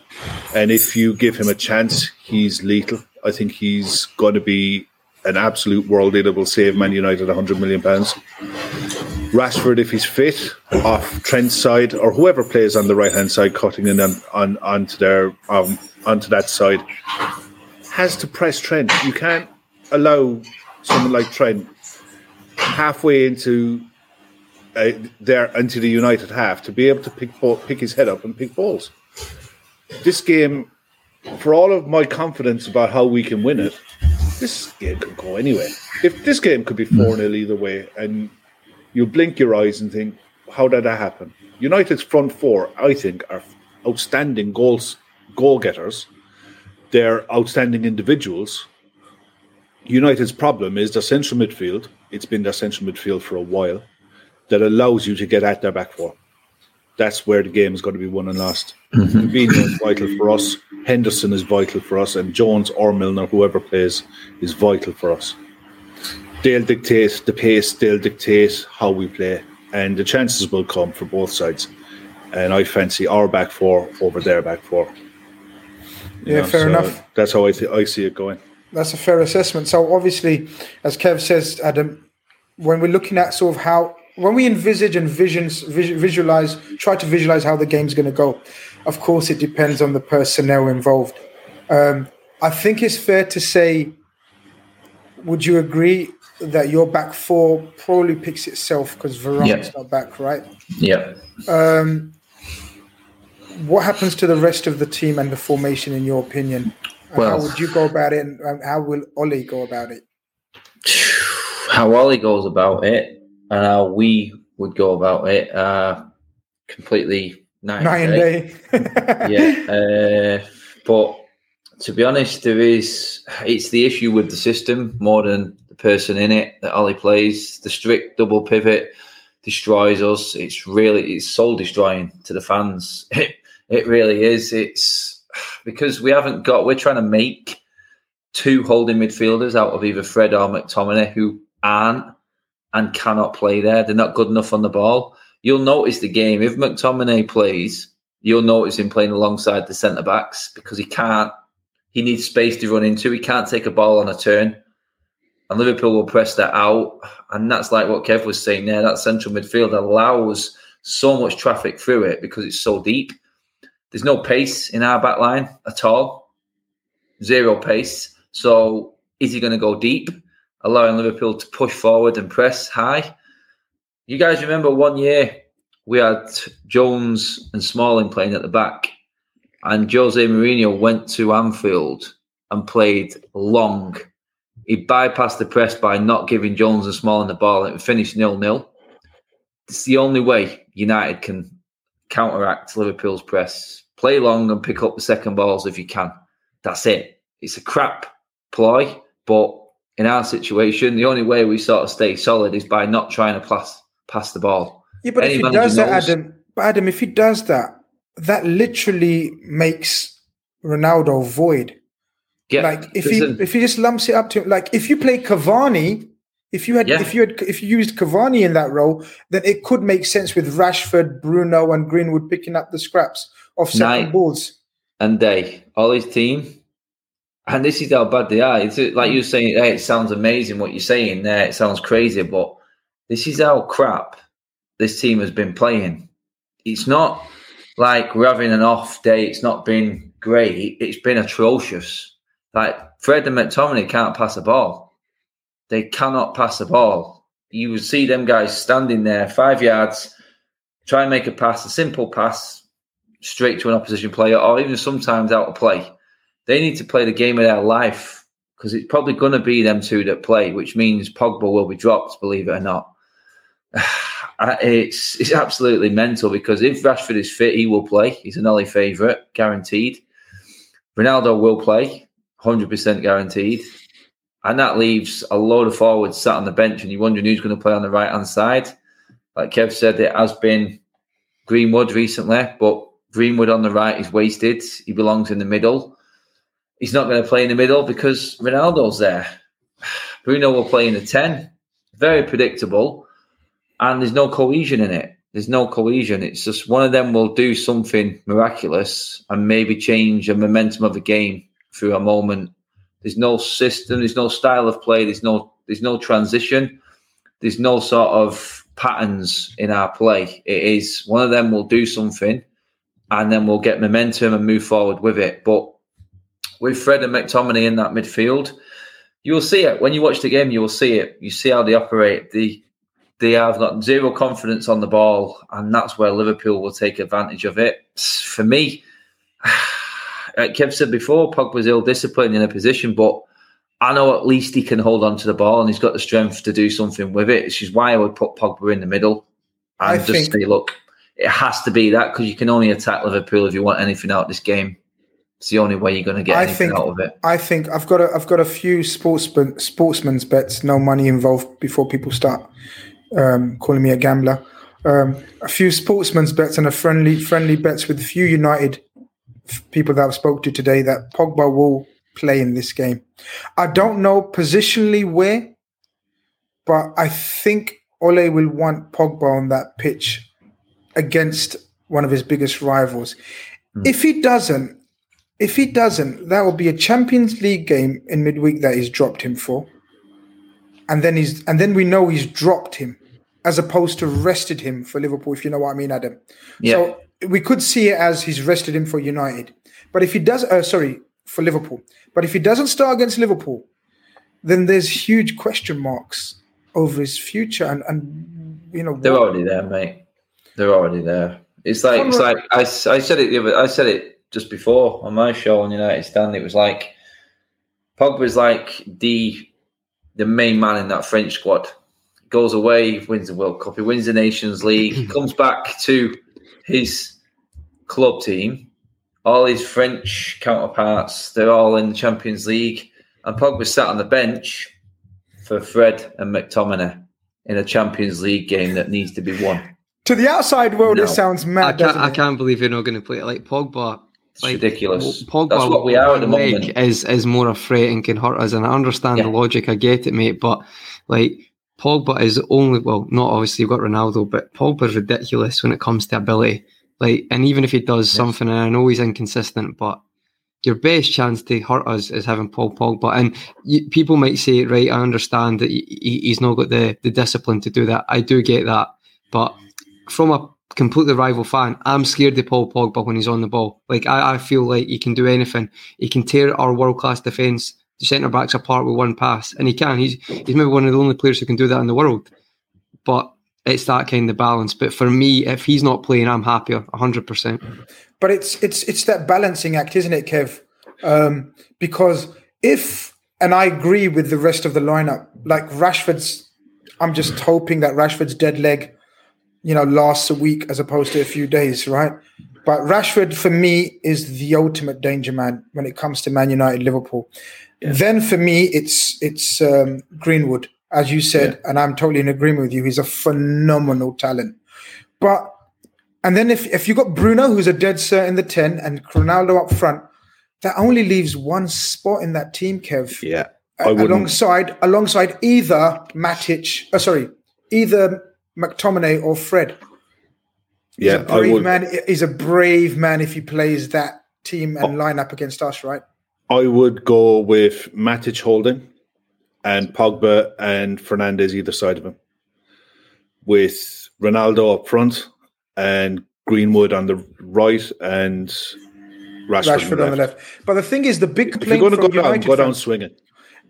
And if you give him a chance, he's lethal. I think he's going to be an absolute worldie that will save Man United 100 million pounds. Rashford, if he's fit, off Trent's side or whoever plays on the right hand side, cutting in on, on onto their um, onto that side, has to press Trent. You can't allow someone like Trent halfway into uh, there into the United half to be able to pick ball, pick his head up and pick balls. This game, for all of my confidence about how we can win it, this game could go anywhere. If this game could be 4 hmm. 0 either way, and you blink your eyes and think, how did that happen? United's front four, I think, are outstanding goals, goal getters. They're outstanding individuals. United's problem is their central midfield. It's been their central midfield for a while that allows you to get at their back four. That's where the game is going to be won and lost. Mm-hmm. Is vital for us. Henderson is vital for us, and Jones or Milner, whoever plays, is vital for us. They'll dictate the pace. They'll dictate how we play, and the chances will come for both sides. And I fancy our back four over their back four. You Yeah, know, fair so enough. That's how I th- I see it going. That's a fair assessment. So obviously, as Kev says, Adam, when we're looking at sort of how when we envisage and visions vis- visualize, try to visualize how the game's going to go. Of course, it depends on the personnel involved. Um, I think it's fair to say. Would you agree that your back four probably picks itself because Varane's Yeah. not back, right? Yeah. Um, what happens to the rest of the team and the formation, in your opinion? And Well- how would you go about it, and how will Ole go about it? How Ole goes about it and how we would go about it are completely night, Night and day. yeah. Uh, but to be honest, there is it's the issue with the system more than the person in it that Ole plays. The strict double pivot destroys us. It's really it's soul destroying to the fans. It it really is. It's because we haven't got. We're trying to make two holding midfielders out of either Fred or McTominay who aren't and cannot play there. They're not good enough on the ball. You'll notice the game if McTominay plays. You'll notice him playing alongside the centre backs because he can't. He needs space to run into. He can't take a ball on a turn, and Liverpool will press that out. And that's like what Kev was saying there. That central midfield allows so much traffic through it because it's so deep. There's no pace in our back line at all. Zero pace. So is he going to go deep, allowing Liverpool to push forward and press high? You guys remember one year we had Jones and Smalling playing at the back, and Jose Mourinho went to Anfield and played long. He bypassed the press by not giving Jones and Smalling the ball and finished nil nil. It's the only way United can counteract Liverpool's press. Play long and pick up the second balls if you can. That's it. It's a crap ploy, but in our situation, the only way we sort of stay solid is by not trying to pass pass the ball. Yeah, but Any if he does that, knows- Adam, but Adam, if he does that, that literally makes Ronaldo void. Yeah, like if he if he just lumps it up to like if you play Cavani, if you had Yeah. if you had if you used Cavani in that role, then it could make sense with Rashford, Bruno, and Greenwood picking up the scraps of second Night. balls. and day, all his team. And this is how bad they are. It's like hmm. you're saying, hey, it sounds amazing what you're saying there. It sounds crazy, but this is how crap this team has been playing. It's not like we're having an off day. It's not been great. It's been atrocious. Like Fred and McTominay can't pass a ball. They cannot pass the ball. You would see them guys standing there, five yards, try and make a pass, a simple pass, straight to an opposition player, or even sometimes out of play. They need to play the game of their life because it's probably going to be them two that play, which means Pogba will be dropped, believe it or not. It's it's absolutely mental because if Rashford is fit, he will play. He's an Ole favourite, guaranteed. Ronaldo will play, hundred percent guaranteed, and that leaves a load of forwards sat on the bench, and you're wondering who's going to play on the right hand side. Like Kev said, it has been Greenwood recently, but Greenwood on the right is wasted. He belongs in the middle. He's not going to play in the middle because Ronaldo's there. Bruno will play in the 10. Very predictable. And there's no cohesion in it. There's no cohesion. It's just one of them will do something miraculous and maybe change the momentum of the game through a moment. There's no system, there's no style of play, there's no there's no transition, there's no sort of patterns in our play. It is one of them will do something and then we'll get momentum and move forward with it. But with Fred and McTominay in that midfield, you will see it when you watch the game. You will see it. You see how they operate. They they have got zero confidence on the ball, and that's where Liverpool will take advantage of it. For me, like Kev said before, Pogba's ill disciplined in a position, but I know at least he can hold on to the ball and he's got the strength to do something with it. Which is why I would put Pogba in the middle and I just think- say, look, it has to be that because you can only attack Liverpool if you want anything out of this game. It's the only way you're going to get I anything think out of it. I think I've got a I've got a few sportsman sportsman's bets, no money involved before people start um, calling me a gambler. Um, a few sportsman's bets and a friendly friendly bets with a few United people that I've spoke to today that Pogba will play in this game. I don't know positionally where, but I think Ole will want Pogba on that pitch against one of his biggest rivals. If he doesn't, if he doesn't, that will be a Champions League game in midweek that he's dropped him for. And then he's and then we know he's dropped him as opposed to rested him for Liverpool, if you know what I mean, Adam. Yeah. So we could see it as he's rested him for United. But if he does uh, sorry, for Liverpool. But if he doesn't start against Liverpool, then there's huge question marks over his future and, and you know They're what- already there, mate. They're already there. It's like it's like I, I said it I said it just before on my show on United Stand. It was like Pogba's like the the main man in that French squad. Goes away, wins the World Cup, he wins the Nations League, he comes back to his club team. All his French counterparts, they're all in the Champions League. And Pogba sat on the bench for Fred and McTominay in a Champions League game that needs to be won. to the outside world No. it sounds I mad. can't, I can't believe you're not going to play it like Pogba. It's Like, ridiculous. Pogba, That's what we are at the one moment. Is is more a threat and can hurt us. And I understand Yeah. the logic. I get it, mate. But like Pogba is only well, not obviously you've got Ronaldo, but Pogba's ridiculous when it comes to ability. Like, and even if he does something, and I know he's inconsistent, but your best chance to hurt us is having Paul Pogba. And you, people might say, right, I understand that he, he- he's not got the, the discipline to do that. I do get that. But from a completely rival fan, I'm scared of Paul Pogba when he's on the ball. Like, I, I feel like he can do anything. He can tear our world class defence, the centre backs apart with one pass. And he can. He's, he's maybe one of the only players who can do that in the world. But it's that kind of balance. But for me, if he's not playing, I'm happier, 100%. but it's it's it's that balancing act, isn't it, Kev? Um, because if and I agree with the rest of the lineup, like Rashford's, I'm just hoping that Rashford's dead leg, you know, lasts a week as opposed to a few days, right? But Rashford for me is the ultimate danger man when it comes to Man United, Liverpool. Then for me, it's it's um, Greenwood, as you said, and I'm totally in agreement with you. He's a phenomenal talent, but and then if, if you got Bruno, who's a dead cert in the 10, and Ronaldo up front, that only leaves one spot in that team, Kev. Yeah, I wouldn't. alongside alongside either Matic, uh, sorry, either McTominay or Fred. He's Yeah, a I brave man. He's a brave man if he plays that team and line up against us, right? I would go with Matic holding and Pogba and Fernandes either side of him, with Ronaldo up front and Greenwood on the right and Rashford, Rashford on the left. But the thing is, the big If you're going to go down, go down swinging.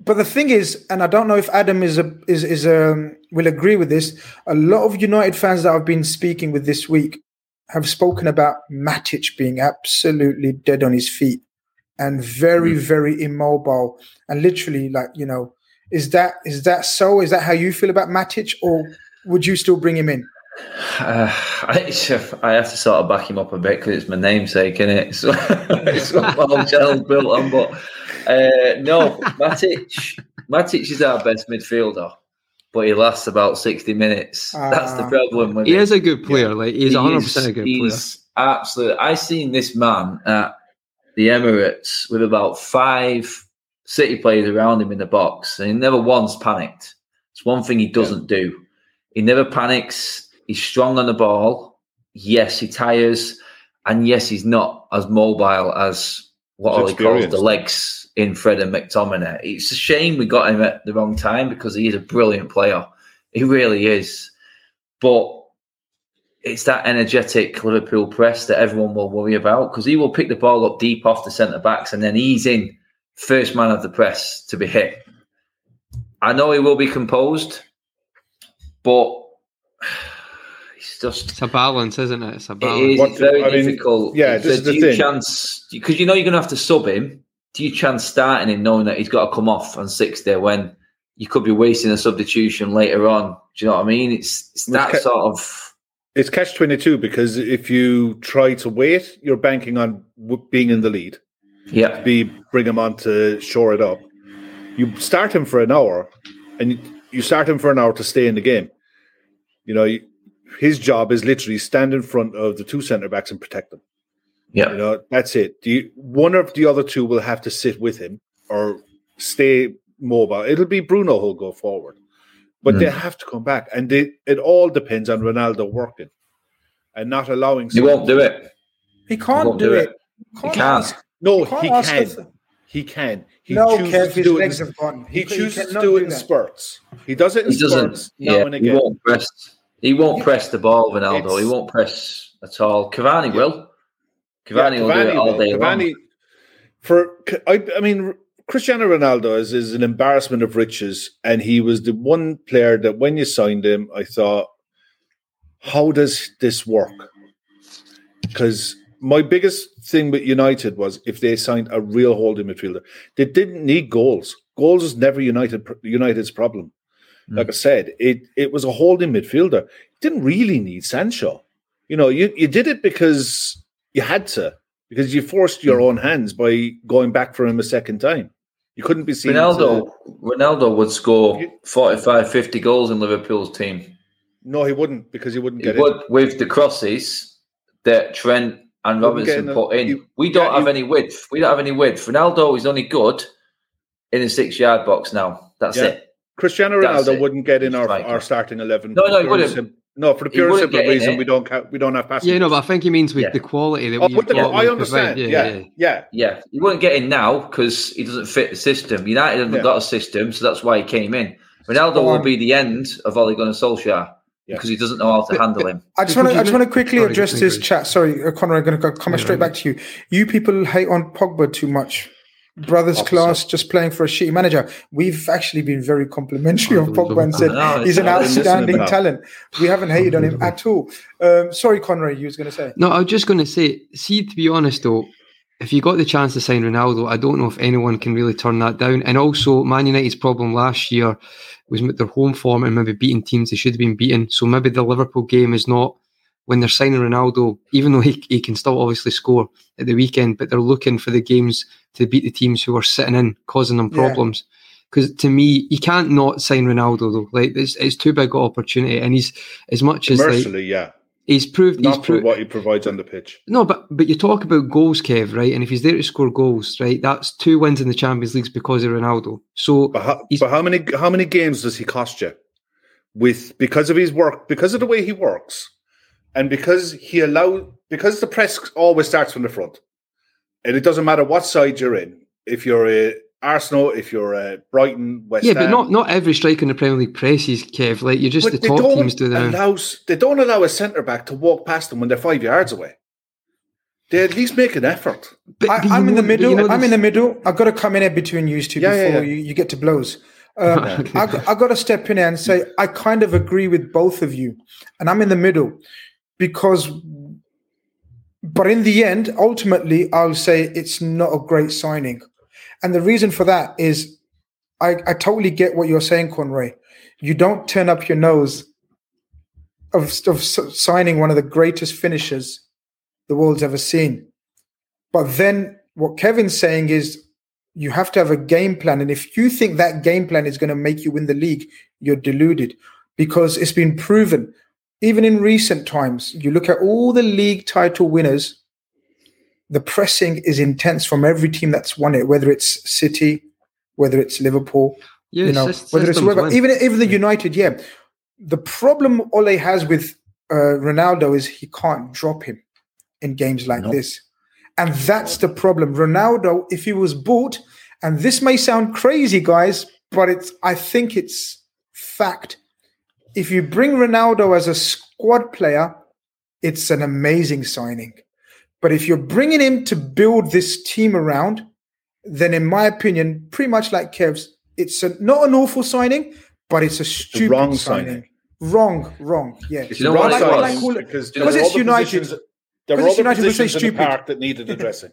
But the thing is, and I don't know if Adam is a, is is um, will agree with this. A lot of United fans that I've been speaking with this week have spoken about Matic being absolutely dead on his feet and very very immobile and literally like you know is that is that so? Is that how you feel about Matic, or would you still bring him in? Uh, I, I have to sort of back him up a bit because it's my namesake, isn't it? So it's what my whole channel's built on. But uh, no, Matic, Matic is our best midfielder, but he lasts about sixty minutes. That's the Ah. problem. With He him. is a good player. Like he's He a hundred is- percent a good player. Absolutely, I've seen this man at the Emirates with about five City players around him in the box, and he never once panicked. It's one thing he doesn't do. He never panics. He's strong on the ball. Yes, he tires, and yes, he's not as mobile as what Ole calls the legs in Fred and McTominay. It's a shame we got him at the wrong time because he is a brilliant player. He really is. But it's that energetic Liverpool press that everyone will worry about because he will pick the ball up deep off the centre backs and then he's in first man of the press to be hit. I know he will be composed, but it's just It's a balance, isn't it? It's a balance. is What- it's very I mean, difficult. yeah, It's this a- is the do you thing. chance because you know you're going to have to sub him. Do you chance starting him knowing that he's got to come off on six day when you could be wasting a substitution later on? Do you know what I mean? It's it's Well, that it's ca- sort of It's catch twenty two because if you try to wait, you're banking on w- being in the lead. yeah. Be bring him on to shore it up. You start him for an hour, and you- start him for an hour to stay in the game. You know, his job is literally stand in front of the two centre backs and protect them. Yeah. You know, that's it. Do you, one of the other two will have to sit with him or stay mobile. It'll be Bruno who'll go forward, but Hmm. they have to come back, and they, it all depends on Ronaldo working and not allowing. He won't do it. He can't won't do, do it. it. He can't. No, You can't he can. He can. He No, chooses Kev, to do it. in- He He- he chooses to do it in that. spurts. He does it in He doesn't. spurts now Yeah, and he won't press. He won't press the ball, Ronaldo. It's- He won't press at all. Cavani will. Cavani Yeah, will do it all day Cavani- long. For I, I mean, Cristiano Ronaldo is, is an embarrassment of riches, and he was the one player that when you signed him, I thought, how does this work? Because my biggest thing with United was if they signed a real holding midfielder, they didn't need goals. Goals is never United United's problem. Mm. Like I said, it it was a holding midfielder. didn't really need Sancho. You know, you, you did it because you had to, because you forced your mm. own hands by going back for him a second time. You couldn't be seen. Ronaldo, to- Ronaldo would score You- 45, 50 goals in Liverpool's team. no, he wouldn't because he wouldn't He get would it. with the crosses that Trent and Robertson in the- put in. you- we don't yeah, have you- any width. We don't have any width. Ronaldo is only good in the six yard box now. That's Yeah. it. Cristiano Ronaldo it. wouldn't get in our, our starting eleven. No, no, he wouldn't. Sim- no, for the He pure and simple reason we don't count, we don't have passing. Yeah, no, but I think he means with Yeah. the quality that Oh, we've the- got. I with understand. Provide. Yeah, yeah, Yeah, he wouldn't get in now because he doesn't fit the system. United haven't Yeah. got a system, so that's why he came in. Ronaldo Go will be the end of Ole Gunnar Solskjaer because he doesn't know how to handle him. I just want to. I just want to quickly address this chat. Sorry, Conor. I'm going to come Yeah, straight back to you. You people hate on Pogba too much. Brothers Opposite. class just playing for a shitty manager. We've actually been very complimentary on Pogba and said No, he's an outstanding talent. We haven't hated on him at all. Um, sorry, Conrad, you was going to say. No, I was just going to say, see, to be honest though, if you got the chance to sign Ronaldo, I don't know if anyone can really turn that down. And also, Man United's problem last year was with their home form and maybe beating teams they should have been beaten. So maybe the Liverpool game is not when they're signing Ronaldo, even though he, he can still obviously score at the weekend, but they're looking for the games to beat the teams who are sitting in, causing them Yeah. problems. Because to me, you can't not sign Ronaldo though. Like it's, it's too big an opportunity, and he's as much as like yeah, he's proved he's not for proved what he provides on the pitch. no, but but you talk about goals, Kev, right? And if he's there to score goals, right, that's two wins in the Champions Leagues because of Ronaldo. So But how, but how many how many games does he cost you? With because of his work, because of the way he works, and because he allow because the press always starts from the front, and it doesn't matter what side you're in. If you're a Arsenal, if you're uh, Brighton, West yeah, Ham, but not not every striker in the Premier League presses, Kev. Like you're just the they top don't teams do that. allow they don't allow a centre back to walk past them when they're five yards away. They at least make an effort. But- I, but you I'm in the know- but you middle. know I'm in the middle. I've got to come in here between you two Yeah, yeah, before yeah. You, you get to blows. Um, I, I got to step in here and say I kind of agree with both of you, and I'm in the middle because. But in the end, ultimately, I'll say it's not a great signing, and the reason for that is, I, I totally get what you're saying, Conroy. You don't turn up your nose of, of signing one of the greatest finishers the world's ever seen. But then what Kevin's saying is you have to have a game plan. And if you think that game plan is going to make you win the league, you're deluded because it's been proven. Even in recent times, you look at all the league title winners, the pressing is intense from every team that's won it, whether it's City, whether it's Liverpool, Yeah, you know, whether it's whoever, even even the United, yeah. The problem Ole has with uh, Ronaldo is he can't drop him in games like No. this, and that's the problem. Ronaldo, if he was bought, and this may sound crazy, guys, but it's I think it's fact. If you bring Ronaldo as a squad player, it's an amazing signing. But if you're bringing him to build this team around, then in my opinion, pretty much like Kev's, it's a, not an awful signing, but it's a stupid wrong signing. signing. Wrong, wrong. Yeah. It's You know what wrong it was? signing Call it- because because it's United. positions- There were other United, we'll say positions in the stupid. park that needed addressing.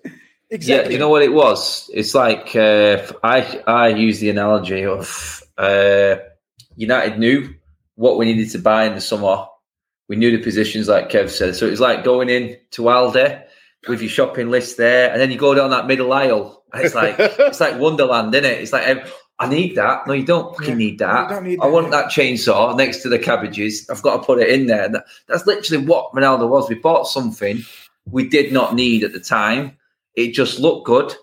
Exactly. Yeah, you know what it was? It's like uh, I I use the analogy of uh, United knew what we needed to buy in the summer. We knew the positions, like Kev said. So it was like going in to Aldi with your shopping list there, and then you go down that middle aisle, it's like it's like Wonderland, isn't it? It's like I need that. No, you don't fucking Yeah, need that. need I that, want yeah. that chainsaw next to the cabbages. I've got to put it in there. That- that's literally what Ronaldo was. We bought something we did not need at the time. It just looked good,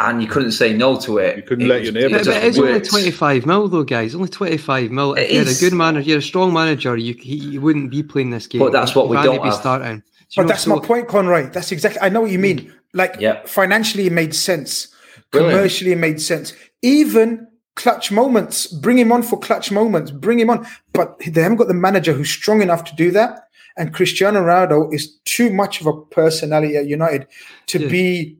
and you couldn't say no to it. You couldn't It let was- your neighbour it But, it's only 25 mil though, guys. Only 25 mil. If you're a good manager, you're a strong manager, you, you wouldn't be playing this game. But that's what we You'd only don't be have. starting. So, But know, that's so- my point, Conroy. That's exactly. I know what you mean. Mm. Like Yeah. financially, it made sense. Brilliant. Commercially, it made sense. Even clutch moments, bring him on for clutch moments. Bring him on. But they haven't got the manager who's strong enough to do that. And Cristiano Ronaldo is too much of a personality at United to Yeah. be a squad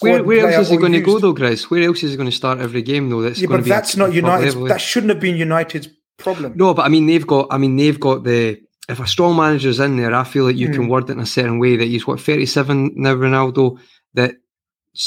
Where, where else is he or going to go though, Chris? Where else is he going to start every game though? That's Yeah, going but to be a- that's not a top United's. level? That shouldn't have been United's problem. No, but I mean they've got. I mean they've got the. If a strong manager's in there, I feel like you Hmm. can word it in a certain way that he's what thirty seven now, Ronaldo. That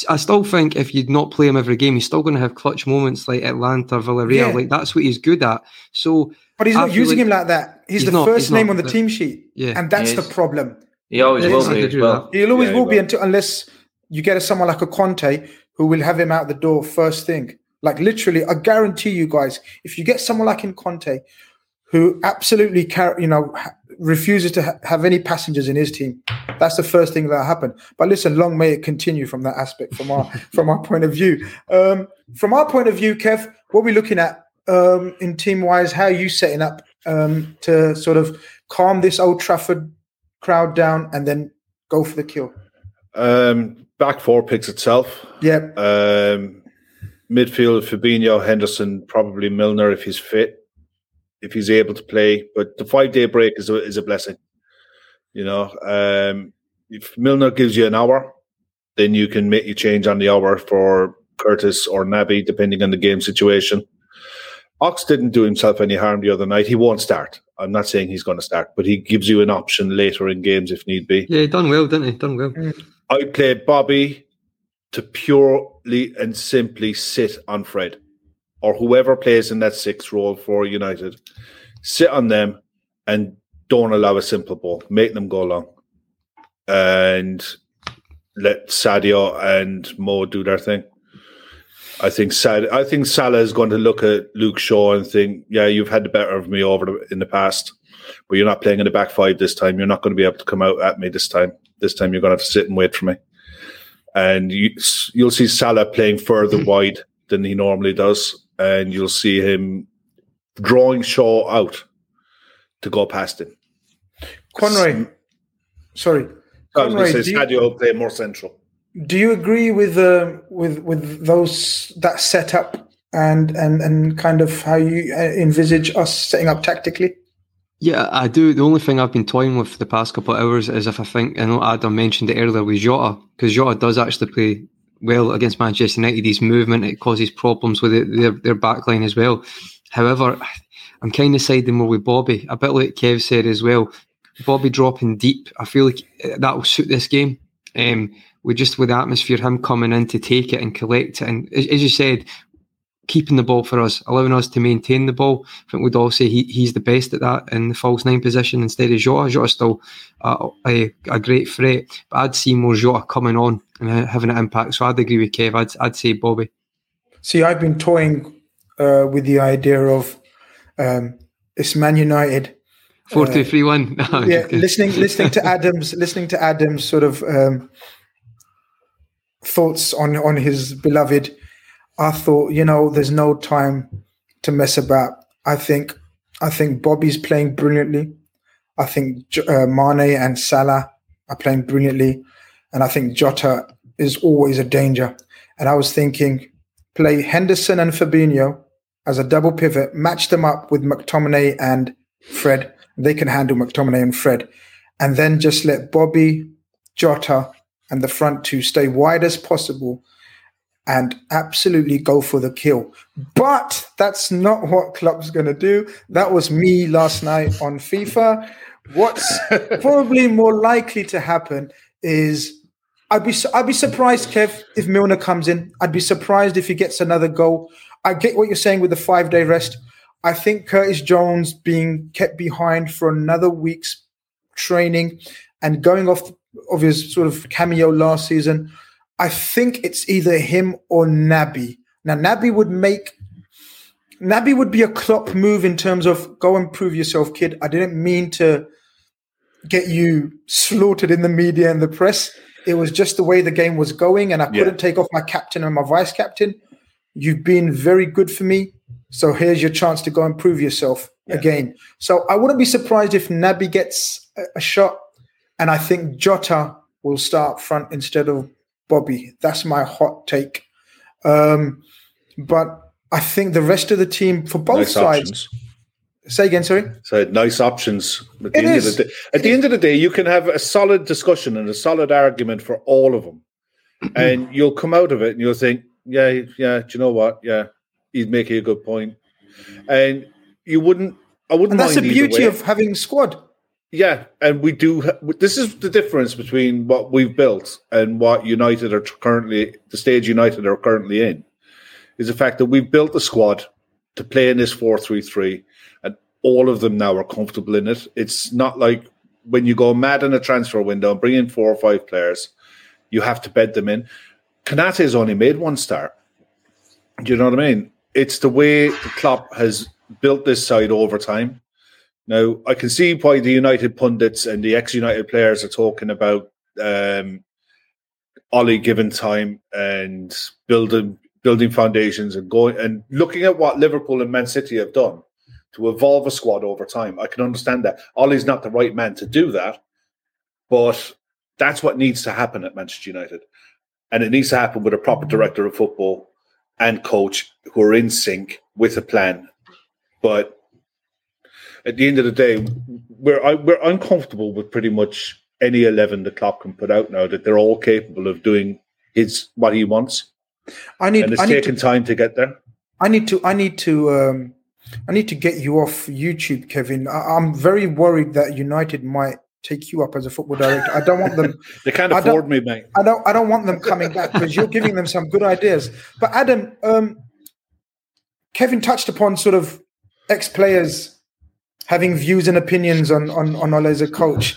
I still think if you'd not play him every game, he's still going to have clutch moments like Atalanta, Villarreal. Yeah. Like that's what he's good at. So But he's not using like- him like that. He's, He's the not, first he's name not, on the but- team sheet. Yeah. And that's the problem. He always will be Well. He'll always Yeah, he will be until unless you get someone like a Conte who will have him out the door first thing. Like literally, I guarantee you guys, if you get someone like in Conte who absolutely car- you know refuses to ha- have any passengers in his team, that's the first thing that happened. But listen, long may it continue from that aspect, from our from our point of view. Um, from our point of view, Kev, what we're looking at um, in team wise, how are you setting up um, to sort of calm this Old Trafford crowd down and then go for the kill? Um, back four picks itself. Yeah, Um, midfield, Fabinho, Henderson, probably Milner if he's fit, if he's able to play. But the five day break is a, is a blessing. You know, um, if Milner gives you an hour, then you can make your change on the hour for Curtis or Naby, depending on the game situation. Ox didn't do himself any harm the other night. He won't start. I'm not saying he's going to start, but he gives you an option later in games if need be. yeah, he done well, didn't he? Done well. I played Bobby to purely and simply sit on Fred or whoever plays in that sixth role for United. Sit on them and don't allow a simple ball. Make them go long. And let Sadio and Mo do their thing. I think Sad, I think Salah is going to look at Luke Shaw and think, yeah, you've had the better of me over the, in the past, but you're not playing in the back five this time. You're not going to be able to come out at me this time. This time you're going to have to sit and wait for me. And you, you'll see Salah playing further wide than he normally does, and you'll see him drawing Shaw out to go past him. Conroy. Sorry, I was going Conroy. say you- Sadio play more central. do you agree with uh, with with those that setup and and and kind of how you uh, envisage us setting up tactically? Yeah, I do. The only thing I've been toying with for the past couple of hours is if I think I know Adam mentioned it earlier with Jota because Jota does actually play well against Manchester United. His movement it causes problems with it, their their backline as well. However, I'm kind of siding more with Bobby, a bit like Kev said as well. Bobby dropping deep, I feel like that will suit this game. Um, with just with the atmosphere, him coming in to take it and collect it, and as, as you said, keeping the ball for us, allowing us to maintain the ball. I think we'd all say he, he's the best at that in the false nine position instead of Jota. Jota's still a, a, a, great threat, but I'd see more Jota coming on and having an impact. So I'd agree with Kev. I'd, I'd say Bobby. See, I've been toying uh, with the idea of um, it's Man United. Four two three one. yeah, listening listening to Adams listening to Adams sort of um, thoughts on on his beloved. I thought, you know, there's no time to mess about. I think I think Bobby's playing brilliantly. I think uh, Mane and Salah are playing brilliantly, and I think Jota is always a danger. And I was thinking, play Henderson and Fabinho as a double pivot, match them up with McTominay and Fred. They can handle McTominay and Fred. And then just let Bobby, Jota, and the front two stay wide as possible and absolutely go for the kill. But that's not what Klopp's going to do. That was me last night on FIFA. What's probably more likely to happen is I'd be I'd be surprised, Kev, if Milner comes in. I'd be surprised if he gets another goal. I get what you're saying with the five day rest. I think Curtis Jones being kept behind for another week's training and going off of his sort of cameo last season. I think it's either him or Naby. Now, Naby would make Naby would be a Klopp move in terms of go and prove yourself, kid. I didn't mean to get you slaughtered in the media and the press. It was just the way the game was going, and I couldn't take off my captain and my vice captain. You've been very good for me. So here's your chance to go and prove yourself yeah. again. So I wouldn't be surprised if Naby gets a, a, shot. And I think Jota will start front instead of Bobby. That's my hot take. Um, but I think the rest of the team for both nice sides. Options. Say again, sorry. So nice options. At the, it end is. Of the day, at the end of the day, you can have a solid discussion and a solid argument for all of them, and you'll come out of it and you'll think, yeah, yeah. Do you know what? Yeah, he's making a good point, and you wouldn't. I wouldn't. And that's the beauty of having squad. Yeah, and we do. This is the difference between what we've built and what United are currently, the stage United are currently in, is the fact that we've built a squad to play in this four-three-three, and all of them now are comfortable in it. It's not like when you go mad in a transfer window and bring in four or five players, you have to bed them in. Konate has only made one start. Do you know what I mean? It's the way the Klopp has built this side over time. Now, I can see why the United pundits and the ex-United players are talking about um, Ole given time and building building foundations and going and looking at what Liverpool and Man City have done to evolve a squad over time. I can understand that. Ole's not the right man to do that, but that's what needs to happen at Manchester United and it needs to happen with a proper director of football and coach who are in sync with a plan. But at the end of the day, we're we're uncomfortable with pretty much any eleven the Klopp can put out now that they're all capable of doing his what he wants. I need. And it's I taken to, time to get there. I need to. I need to. Um, I need to get you off YouTube, Kevin. I, I'm very worried that United might take you up as a football director. I don't want them. they can't afford me, mate. I don't. I don't want them coming back because you're giving them some good ideas. But Adam, um, Kevin touched upon sort of ex players having views and opinions on on on Ole as a coach,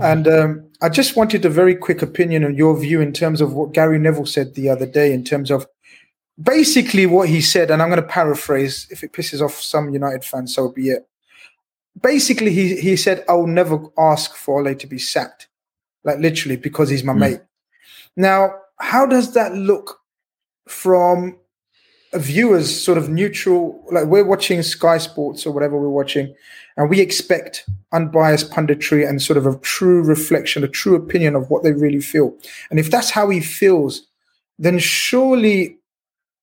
and um, I just wanted a very quick opinion on your view in terms of what Gary Neville said the other day in terms of. Basically, what he said, and I'm going to paraphrase. If it pisses off some United fans, so be it basically he he said I'll never ask for Ole to be sacked, like literally because he's my mm. mate. Now, how does that look from viewers sort of neutral, like we're watching Sky Sports or whatever we're watching, and we expect unbiased punditry and sort of a true reflection, a true opinion of what they really feel. And if that's how he feels, then surely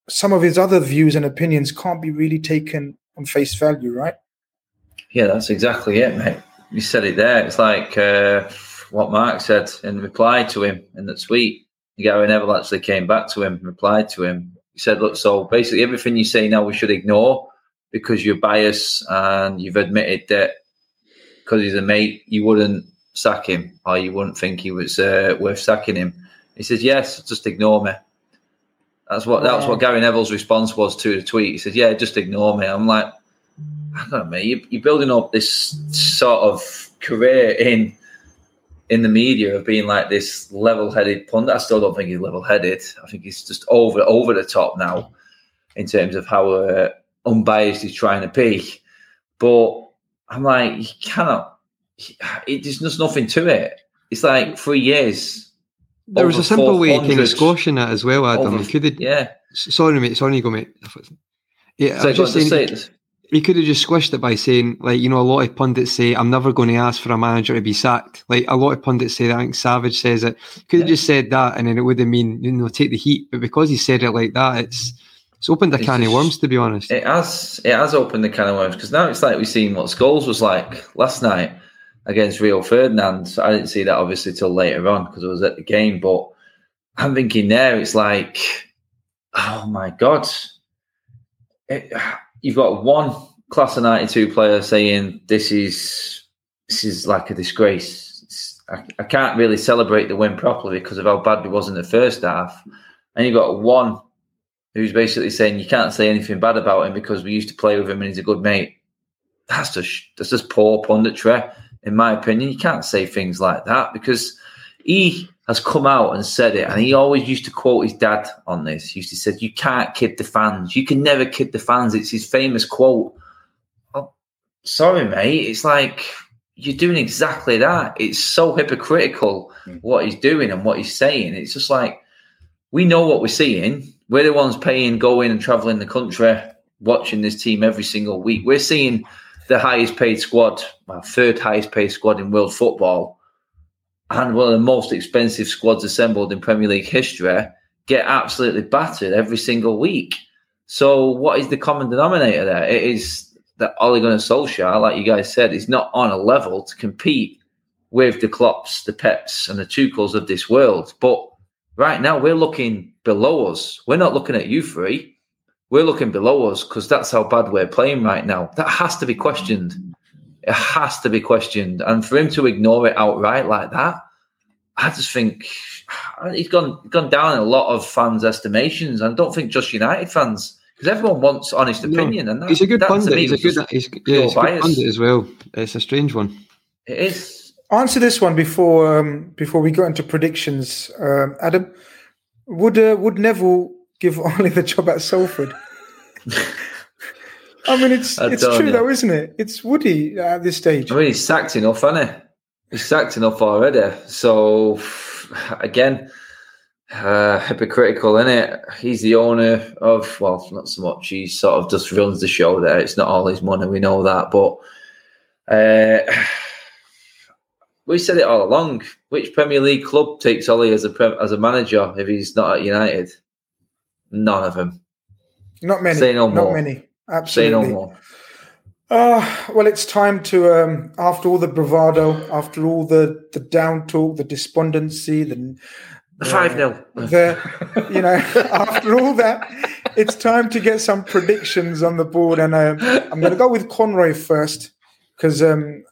some of his other views and opinions can't be really taken on face value, right? Yeah, that's exactly it, mate. You said it there. It's like uh, what Mark said in reply to him in the tweet. Gary Neville actually came back to him, replied to him. He said, "Look, so basically everything you say now we should ignore because you're biased and you've admitted that because he's a mate, you wouldn't sack him or you wouldn't think he was uh, worth sacking him." He says, "Yes, just ignore me." That's what wow. that's what Gary Neville's response was to the tweet. He says, "Yeah, just ignore me." I'm like, I don't know, mate. You're building up this sort of career in in the media of being like this level-headed pundit. I still don't think he's level-headed. I think he's just over over the top now in terms of how uh, unbiased he's trying to be. But I'm like, you cannot. It, there's just nothing to it. It's like three years there was a simple way of kind of squashing that as well, Adam. Over, could yeah. Sorry, mate. Sorry, you go, mate. Yeah, so I was just saying. He, could have just squished it by saying, like, you know, a lot of pundits say, "I'm never going to ask for a manager to be sacked." Like a lot of pundits say that. I think Savage says it. Could have yeah. just said that, and then it would have mean, you know, take the heat. But because he said it like that, it's it's opened a it's can just, of worms. To be honest, it has. It has opened the can of worms because now it's like we've seen what Scholes was like last night against Rio Ferdinand. So I didn't see that obviously till later on because I was at the game. But I'm thinking there, it's like, oh my god, it, you've got one class of '92 player saying this is this is like a disgrace. I, I, can't really celebrate the win properly because of how bad it was in the first half. And you've got one who's basically saying you can't say anything bad about him because we used to play with him and he's a good mate. That's just that's just poor punditry in my opinion. You can't say things like that because he has come out and said it, and he always used to quote his dad on this. He used to say, "You can't kid the fans. You can never kid the fans." It's his famous quote. Oh, sorry, mate. It's like you're doing exactly that. It's so hypocritical mm. what he's doing and what he's saying. It's just like we know what we're seeing. We're the ones paying, going and traveling the country, watching this team every single week. We're seeing the highest paid squad, third highest paid squad in world football, and one of the most expensive squads assembled in Premier League history, get absolutely battered every single week. So, what is the common denominator there? It is that Ole Gunnar Solskjaer, like you guys said, is not on a level to compete with the Klopps, the Peps, and the Tuchels of this world. But right now, we're looking below us. We're not looking at you three we're looking below us because that's how bad we're playing right now. That has to be questioned. It has to be questioned. And for him to ignore it outright like that, I just think he's gone gone down in a lot of fans' estimations. I don't think just United fans, because everyone wants honest opinion. No, and that, he's a good pundit. He's a good, he's, yeah, he's a good pundit as well. It's a strange one. It is. Answer this one before um, before we go into predictions, um, Adam. Would uh, would Neville give Ole the job at Salford. I mean, it's it's true though, isn't it? It's Woody at this stage. I mean, he's sacked enough, hasn't he? He's sacked enough already. So again, uh, hypocritical, isn't it? He's the owner of well, not so much. He sort of just runs the show there. It's not all his money, we know that, but. Uh, we said it all along. Which Premier League club takes Ole as a as a manager if he's not at United? None of them. Not many. Say no more. Not many. Absolutely. Say no more. Uh, well, it's time to, um, after all the bravado, after all the, the down talk, the despondency, the, the 5 0. The, you know, after all that, it's time to get some predictions on the board. And uh, I'm going to go with Conroy first because um,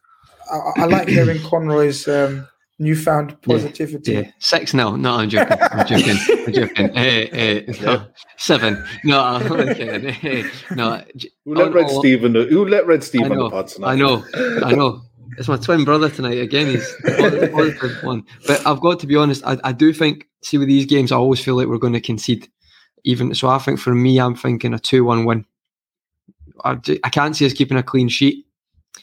I, I, like hearing Conroy's um, newfound positivity. Yeah, yeah. six now. No, I'm joking. I'm joking. I'm joking. Hey, hey, no. Seven. No, I'm kidding. Hey, no. Who let Red oh, Stephen? Who let Red Stephen on the pod tonight? I know. I know. It's my twin brother tonight. Again, he's positive one. But I've got to be honest. I, I do think. See, with these games, I always feel like we're going to concede. Even so, I think for me, I'm thinking a two-one win. I, I can't see us keeping a clean sheet.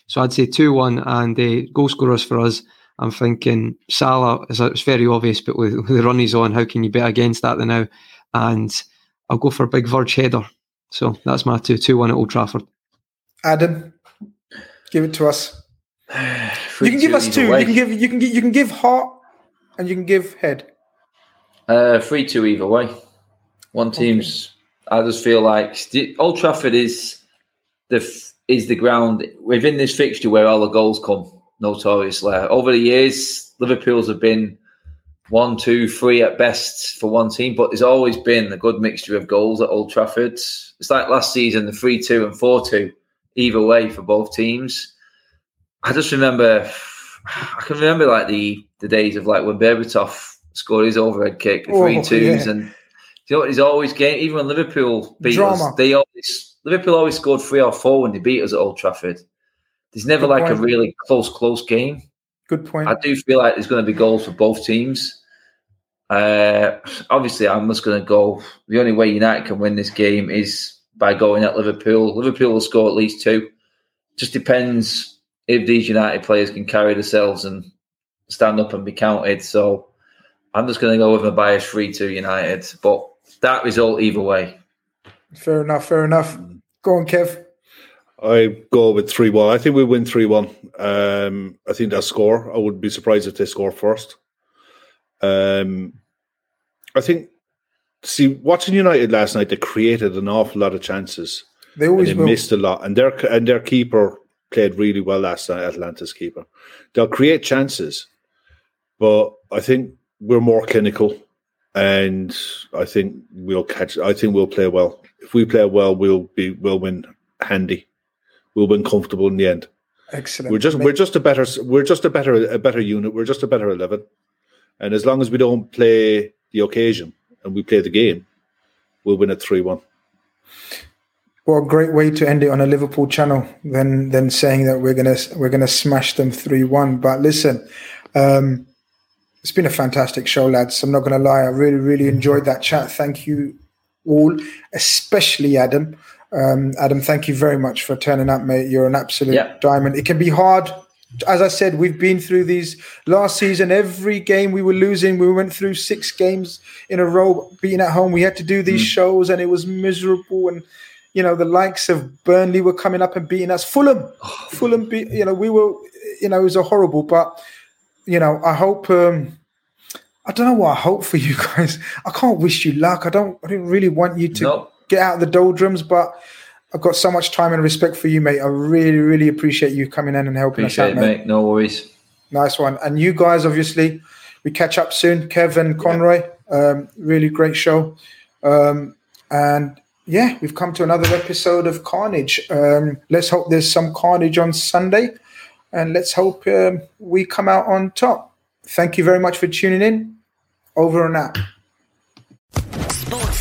So I'd say 2 1 and uh, goal scorers for us. I'm thinking Salah, it's very obvious, but with, with the run he's on, how can you bet against that now? And I'll go for a big Verge header. So that's my two two one at Old Trafford. Adam, give it to us. you can give us two. You can give you can you can give heart and you can give head. Uh, three two either way. One team's. Okay. I just feel like Old Trafford is the is the ground within this fixture where all the goals come. Notoriously, over the years, Liverpool's have been one, two, three at best for one team, but there's always been a good mixture of goals at Old Trafford. It's like last season, the three two and four two, either way for both teams. I just remember, I can remember like the the days of like when Berbatov scored his overhead kick, the three oh, twos, yeah. and you know what? he's always game. Even when Liverpool beat Drama. us, they always Liverpool always scored three or four when they beat us at Old Trafford. There's never Good like point. a really close, close game. Good point. I do feel like there's going to be goals for both teams. Uh, obviously, I'm just going to go. The only way United can win this game is by going at Liverpool. Liverpool will score at least two. Just depends if these United players can carry themselves and stand up and be counted. So I'm just going to go with a bias 3 2 United. But that result either way. Fair enough. Fair enough. Go on, Kev. I go with 3 1. I think we win 3 1. Um, I think that score. I wouldn't be surprised if they score first. Um, I think, see, watching United last night, they created an awful lot of chances. They always they missed a lot, and their and their keeper played really well last night. Atalanta's keeper, they'll create chances, but I think we're more clinical, and I think we'll catch. I think we'll play well. If we play well, we'll be we'll win handy. We'll win comfortable in the end. Excellent. We're just we're just a better we're just a better a better unit. We're just a better eleven, and as long as we don't play the occasion and we play the game, we'll win at three one. What a great way to end it on a Liverpool channel than than saying that we're gonna we're gonna smash them three one. But listen, um, it's been a fantastic show, lads. I'm not gonna lie, I really really enjoyed that chat. Thank you all, especially Adam. Um, Adam, thank you very much for turning up, mate. You're an absolute yeah. diamond. It can be hard as I said, we've been through these last season. Every game we were losing, we went through six games in a row, being at home. We had to do these mm. shows, and it was miserable. And you know, the likes of Burnley were coming up and beating us. Fulham, Fulham, beat, you know, we were, you know, it was a horrible. But you know, I hope. Um, I don't know what I hope for you guys. I can't wish you luck. I don't. I didn't really want you to no. Get out of the doldrums, but I've got so much time and respect for you, mate. I really, really appreciate you coming in and helping appreciate us out, mate. mate. No worries. Nice one. And you guys, obviously, we catch up soon. Kevin Conroy, yeah. um, really great show. Um, and yeah, we've come to another episode of Carnage. Um, let's hope there's some carnage on Sunday, and let's hope um, we come out on top. Thank you very much for tuning in. Over and out.